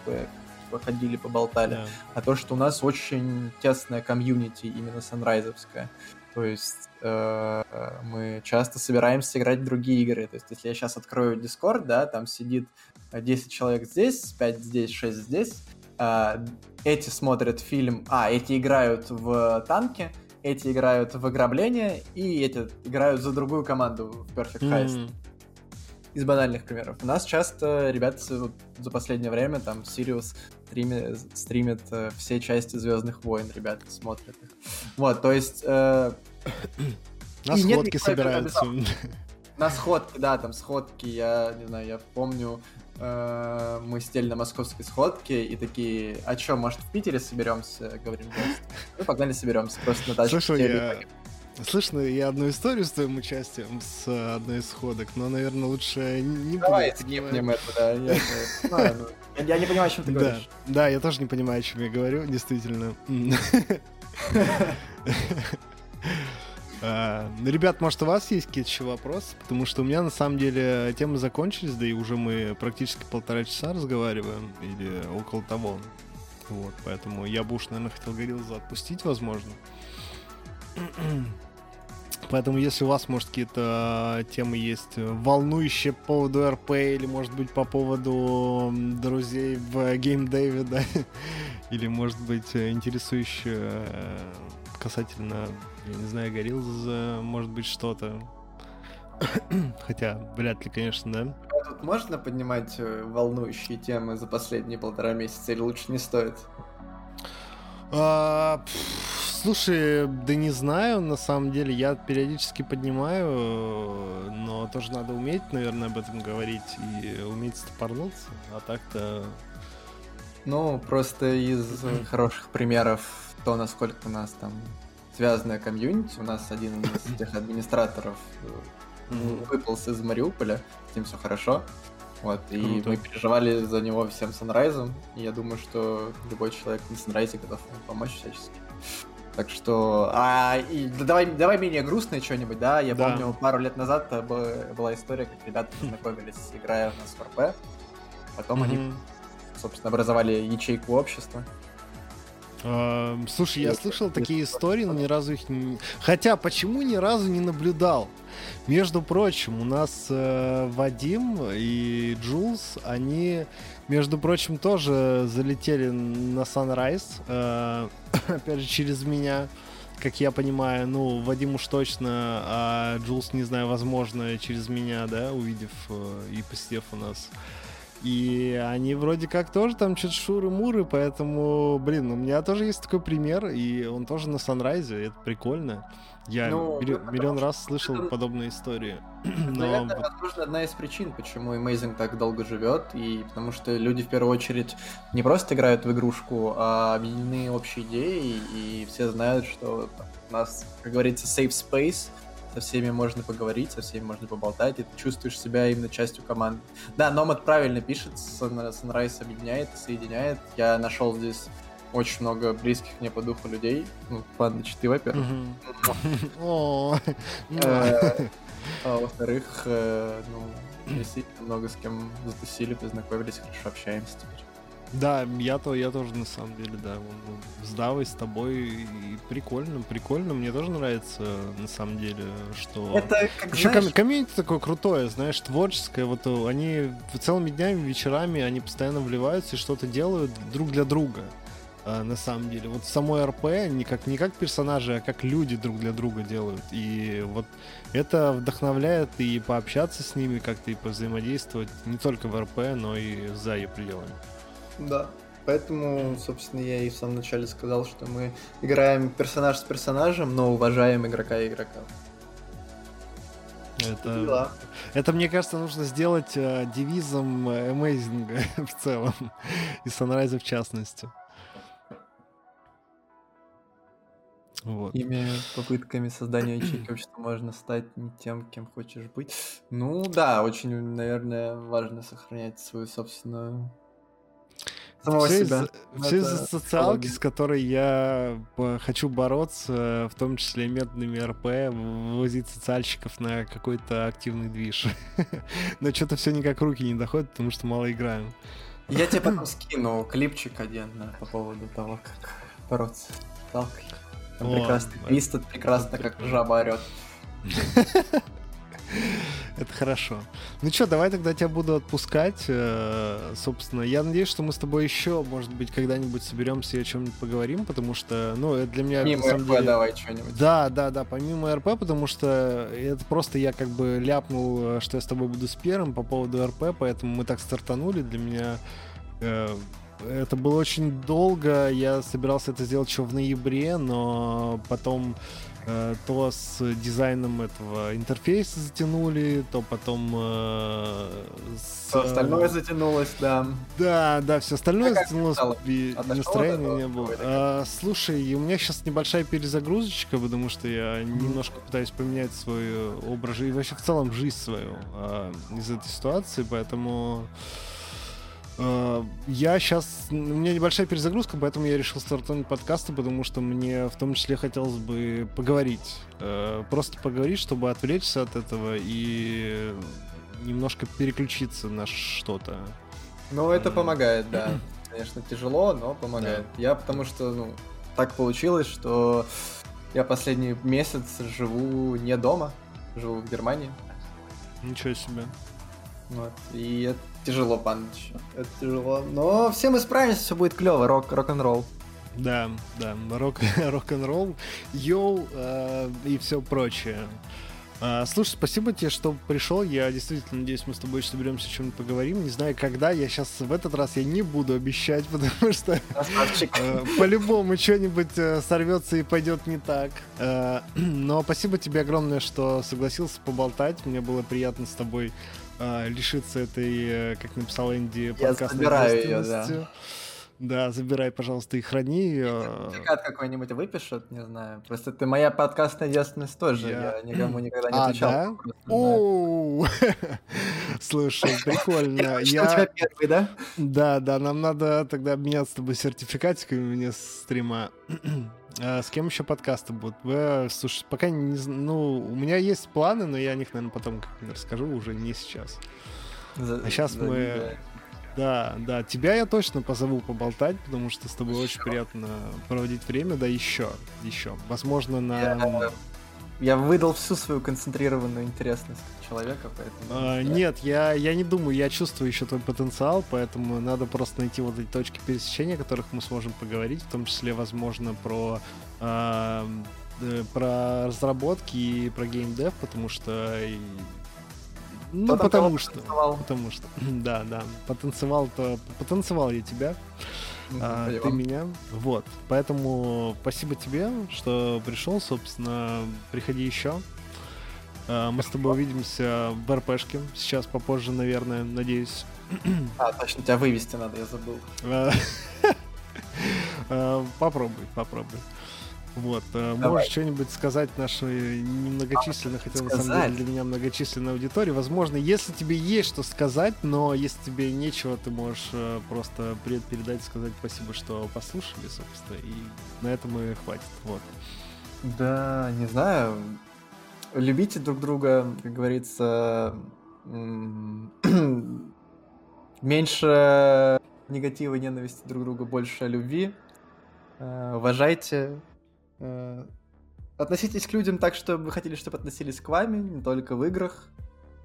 походили, поболтали, Да. а то, что у нас очень тесная комьюнити именно санрайзовская. То есть э, мы часто собираемся играть в другие игры. То есть если я сейчас открою Discord, да, там сидит э, 10 человек здесь, 5 здесь, 6 здесь. а, эти смотрят фильм, а, эти играют в танки, эти играют в ограбление, и эти играют за другую команду в Perfect Heist М, из банальных примеров. У нас часто ребята вот за последнее время, там, Сириус стримит, стримит э, все части Звездных войн, ребята смотрят их. Вот, то есть э, На сходки собираются. на сходке, да, там сходки, я не знаю, я помню, э, мы сидели на московской сходке и такие, а чё, может в Питере соберемся, говорим, ну погнали соберемся, просто на тачке сели. я... Слышно, я одну историю с твоим участием с э, одной из сходок, но, наверное, лучше не Давай скипнем это, да. Я, ну, я- не понимаю, о чем ты говоришь. да, я тоже не понимаю, о чем я говорю, действительно. Ну, Ребят, может, у вас есть какие-то еще вопросы? Потому что у меня, на самом деле, темы закончились, да и уже мы практически полтора часа разговариваем, или около того. Вот, поэтому я бы уж, наверное, хотел Гориллза отпустить, возможно. Поэтому, если у вас, может, какие-то темы есть э, волнующие по поводу РП или, может быть, по поводу друзей в геймдеве, да, или, может быть, э, интересующие э, касательно, я не знаю, Гориллза, может быть, что-то. Хотя, вряд ли, конечно, да. А Тут можно поднимать э, волнующие темы за последние полтора месяца или лучше не стоит? А, слушай, да не знаю, на самом деле, я периодически поднимаю, но тоже надо уметь, наверное, об этом говорить и уметь стопорнуться, а так-то... Ну, просто из э, хороших примеров то, насколько у нас там связанная комьюнити. У нас один из тех администраторов э, выполз из Мариуполя, с ним все хорошо. Вот, и Круто. мы переживали за него всем Санрайзом, и я думаю, что любой человек на Санрайзе готов ему помочь всячески. Так что, а, и да давай, давай менее грустное что-нибудь, да? Я Да. помню, пару лет назад была история, как ребята познакомились, играя у нас в РП. Потом они, собственно, образовали ячейку общества. А, Слушай, я Это- слышал такие истории, но ни разу их не... Хотя, почему ни разу не наблюдал? Между прочим, у нас э, Вадим и Джулс, они, между прочим, тоже залетели на Sunrise, э, опять же, через меня, как я понимаю, ну, Вадим уж точно, а Джулс, не знаю, возможно, через меня, да, увидев э, и посидев у нас. И они вроде как тоже там что-то шуры-муры, поэтому, блин, у меня тоже есть такой пример, и он тоже на Санрайзе, это прикольно. Я Ну, милли- это миллион потому раз слышал это- подобные истории. Но Наверное, возможно, одна из причин, почему Amazing так долго живет, и потому что люди в первую очередь не просто играют в игрушку, а объединены общей идеей, и все знают, что у нас, как говорится, safe space, со всеми можно поговорить, со всеми можно поболтать, и ты чувствуешь себя именно частью команды. Да, Номад правильно пишет, Sun- Sunrise объединяет, соединяет. Я нашел здесь очень много близких мне по духу людей. Ну, ладно, ты, во-первых. Ну, Э, А во-вторых, э, ну, действительно много с кем затусили, познакомились, хорошо общаемся теперь. Да, я то, я тоже на самом деле, да. С Давой, с тобой и прикольно, прикольно. Мне тоже нравится на самом деле, что. Это как Еще знаешь, комьюнити такое крутое, знаешь, творческое. Вот э, они целыми днями, вечерами, они постоянно вливаются и что-то делают друг для друга. э, На самом деле. Вот самой РП не как, не как персонажи, а как люди друг для друга делают. И вот это вдохновляет и пообщаться с ними, как-то и повзаимодействовать не только в РП, но и за ее пределами. Да. Поэтому, собственно, я и в самом начале сказал, что мы играем персонаж с персонажем, но уважаем игрока и игрока. Это, это, мне кажется, нужно сделать э, девизом э, Amazing в целом. И Sunrise в частности. Вот. Ими попытками создания ячейки общества можно стать не тем, кем хочешь быть. Ну да, очень, наверное, важно сохранять свою собственную самого Все себя. Ну, все из-за социалки, с которой я э, хочу бороться, в том числе и методами РП, вывозить социальщиков на какой-то активный движ. Но что-то все никак руки не доходят, потому что мало играем. Я тебе потом скину клипчик один да, по поводу того, как бороться с социалкой. Там О, прекрасный тут прекрасно, как жаба орет. Это хорошо. Ну что, давай тогда тебя буду отпускать. Э, Собственно, я надеюсь, что мы с тобой еще, может быть, когда-нибудь соберемся и о чем-нибудь поговорим, потому что, ну, это для меня, Мимо на самом РП деле... давай что-нибудь. Да, да, да, помимо РП, потому что это просто я как бы ляпнул, э, что я с тобой буду с первым по поводу РП, поэтому мы так стартанули. Для меня э, это было очень долго. Я собирался это сделать еще в ноябре, но потом то с дизайном этого интерфейса затянули, то потом э, с, Всё остальное э, затянулось, да. да, да, все остальное А затянулось, и Отошёл от настроения не было. А, слушай, у меня сейчас небольшая перезагрузочка, потому что я немножко пытаюсь поменять свой э, образ и вообще в целом жизнь свою а, из этой ситуации, поэтому э, я сейчас... У меня небольшая перезагрузка, поэтому я решил стартануть подкасты, потому что мне в том числе хотелось бы поговорить. Э, Просто поговорить, чтобы отвлечься от этого и немножко переключиться на что-то. Ну, это помогает, да. Конечно, тяжело, но помогает. Я потому что, ну, так получилось, что я последний месяц живу не дома, живу в Германии. Ничего себе. Вот. И тяжело, паныч. Это тяжело. Но все мы справимся, все будет клево. Рок, рок-н-ролл. Да, да, рок, рок-н-ролл, йоу э, и все прочее. А, слушай, спасибо тебе, что пришел. Я действительно надеюсь, мы с тобой еще соберемся, о чем-нибудь поговорим. Не знаю, когда. Я сейчас в этот раз я не буду обещать, потому что э, по-любому что-нибудь э, сорвется и пойдет не так. Э, но спасибо тебе огромное, что согласился поболтать. Мне было приятно с тобой э, лишиться этой, э, как написал Энди, подкастной забираю её, да. ответственности. Да, забирай, пожалуйста, и храни ее. Сертификат какой-нибудь выпишут, не знаю. Просто ты моя подкастная девственность тоже. Я- Я, никому никогда не А, отвечал. да? Слушай, прикольно. Я первый, да? Да, да, нам надо тогда обменяться с тобой сертификатиками мне с стрима. А с кем еще подкасты будут? Э, Слушай, пока не Ну, у меня есть планы, но я о них, наверное, потом как-нибудь расскажу, уже не сейчас. За- А щас за- мы- Да, да, тебя я точно позову поболтать, потому что с тобой очень Ещё? приятно проводить время, да, еще, еще. Возможно, на... Я, я выдал всю свою концентрированную интересность человека, поэтому... А, да. Нет, я, я не думаю, я чувствую еще твой потенциал, поэтому надо просто найти вот эти точки пересечения, о которых мы сможем поговорить, в том числе, возможно, про, а, э, про разработки и про геймдев, потому что... Ну, Кто потому что. потанцевал? Потому что, да, да, потанцевал-то, потанцевал я тебя, а, ты меня. Вот. Поэтому спасибо тебе, что пришел, собственно, приходи еще. А, Мы с тобой увидимся в РПшке. Сейчас попозже, наверное, надеюсь. А, точно, тебя вывести надо, я забыл. А, Попробуй, попробуй. Вот, э, Давай. можешь что-нибудь сказать нашей немногочисленной, хотя на самом сказать? деле для меня многочисленной аудитории. Возможно, если тебе есть что сказать, но если тебе нечего, ты можешь э, просто привет передать, сказать спасибо, что послушали, собственно, и на этом и хватит. Вот. Да, не знаю. Любите друг друга, как говорится, меньше негатива ненависти друг к другу, больше любви. Э, уважайте. Э, относитесь к людям так, чтобы вы хотели, чтобы относились к вами, не только в играх.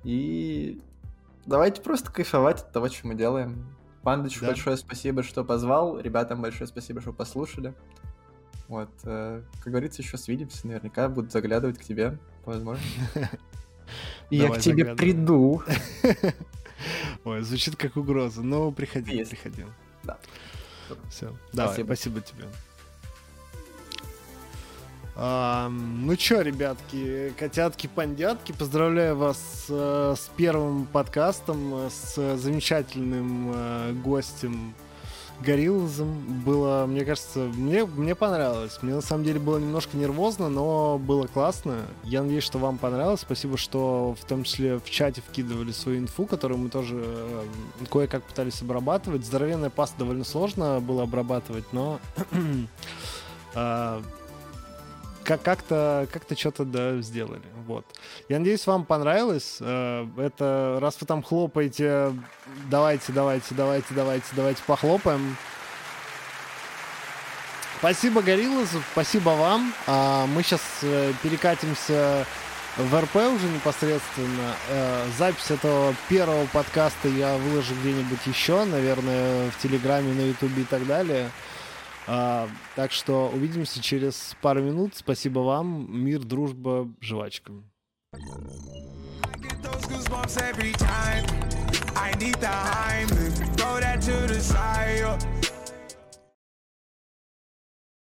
И давайте просто кайфовать от того, что мы делаем. Пандочку Да. большое спасибо, что позвал. Ребятам большое спасибо, что послушали. Вот, э, как говорится, еще свидимся. Наверняка буду заглядывать к тебе, по возможности. И я к тебе приду. Ой, звучит как угроза. Но приходи, Есть. приходи. Да. Все. Давай, спасибо тебе. Ам, ну чё, ребятки, котятки, пандятки, поздравляю вас э, с первым подкастом, э, с замечательным э, гостем Гориллазом. Было, мне кажется, мне, мне понравилось. Мне на самом деле было немножко нервозно, но было классно. Я надеюсь, что вам понравилось. Спасибо, что в том числе в чате вкидывали свою инфу, которую мы тоже э, кое-как пытались обрабатывать. Здоровенная паста довольно сложно было обрабатывать, но а, как- как-то как-то что-то да сделали. Вот. Я надеюсь, вам понравилось. Э, Это раз вы там хлопаете, давайте, давайте, давайте, давайте, давайте похлопаем. Спасибо, Гориллас, спасибо вам. А, Мы сейчас перекатимся в РП уже непосредственно. Э, Запись этого первого подкаста я выложу где-нибудь еще, наверное, в Телеграме, на Ютубе и так далее. А, так что увидимся через пару минут. Спасибо вам. Мир, дружба, жвачка. I need the Heimlich, throw that to the side.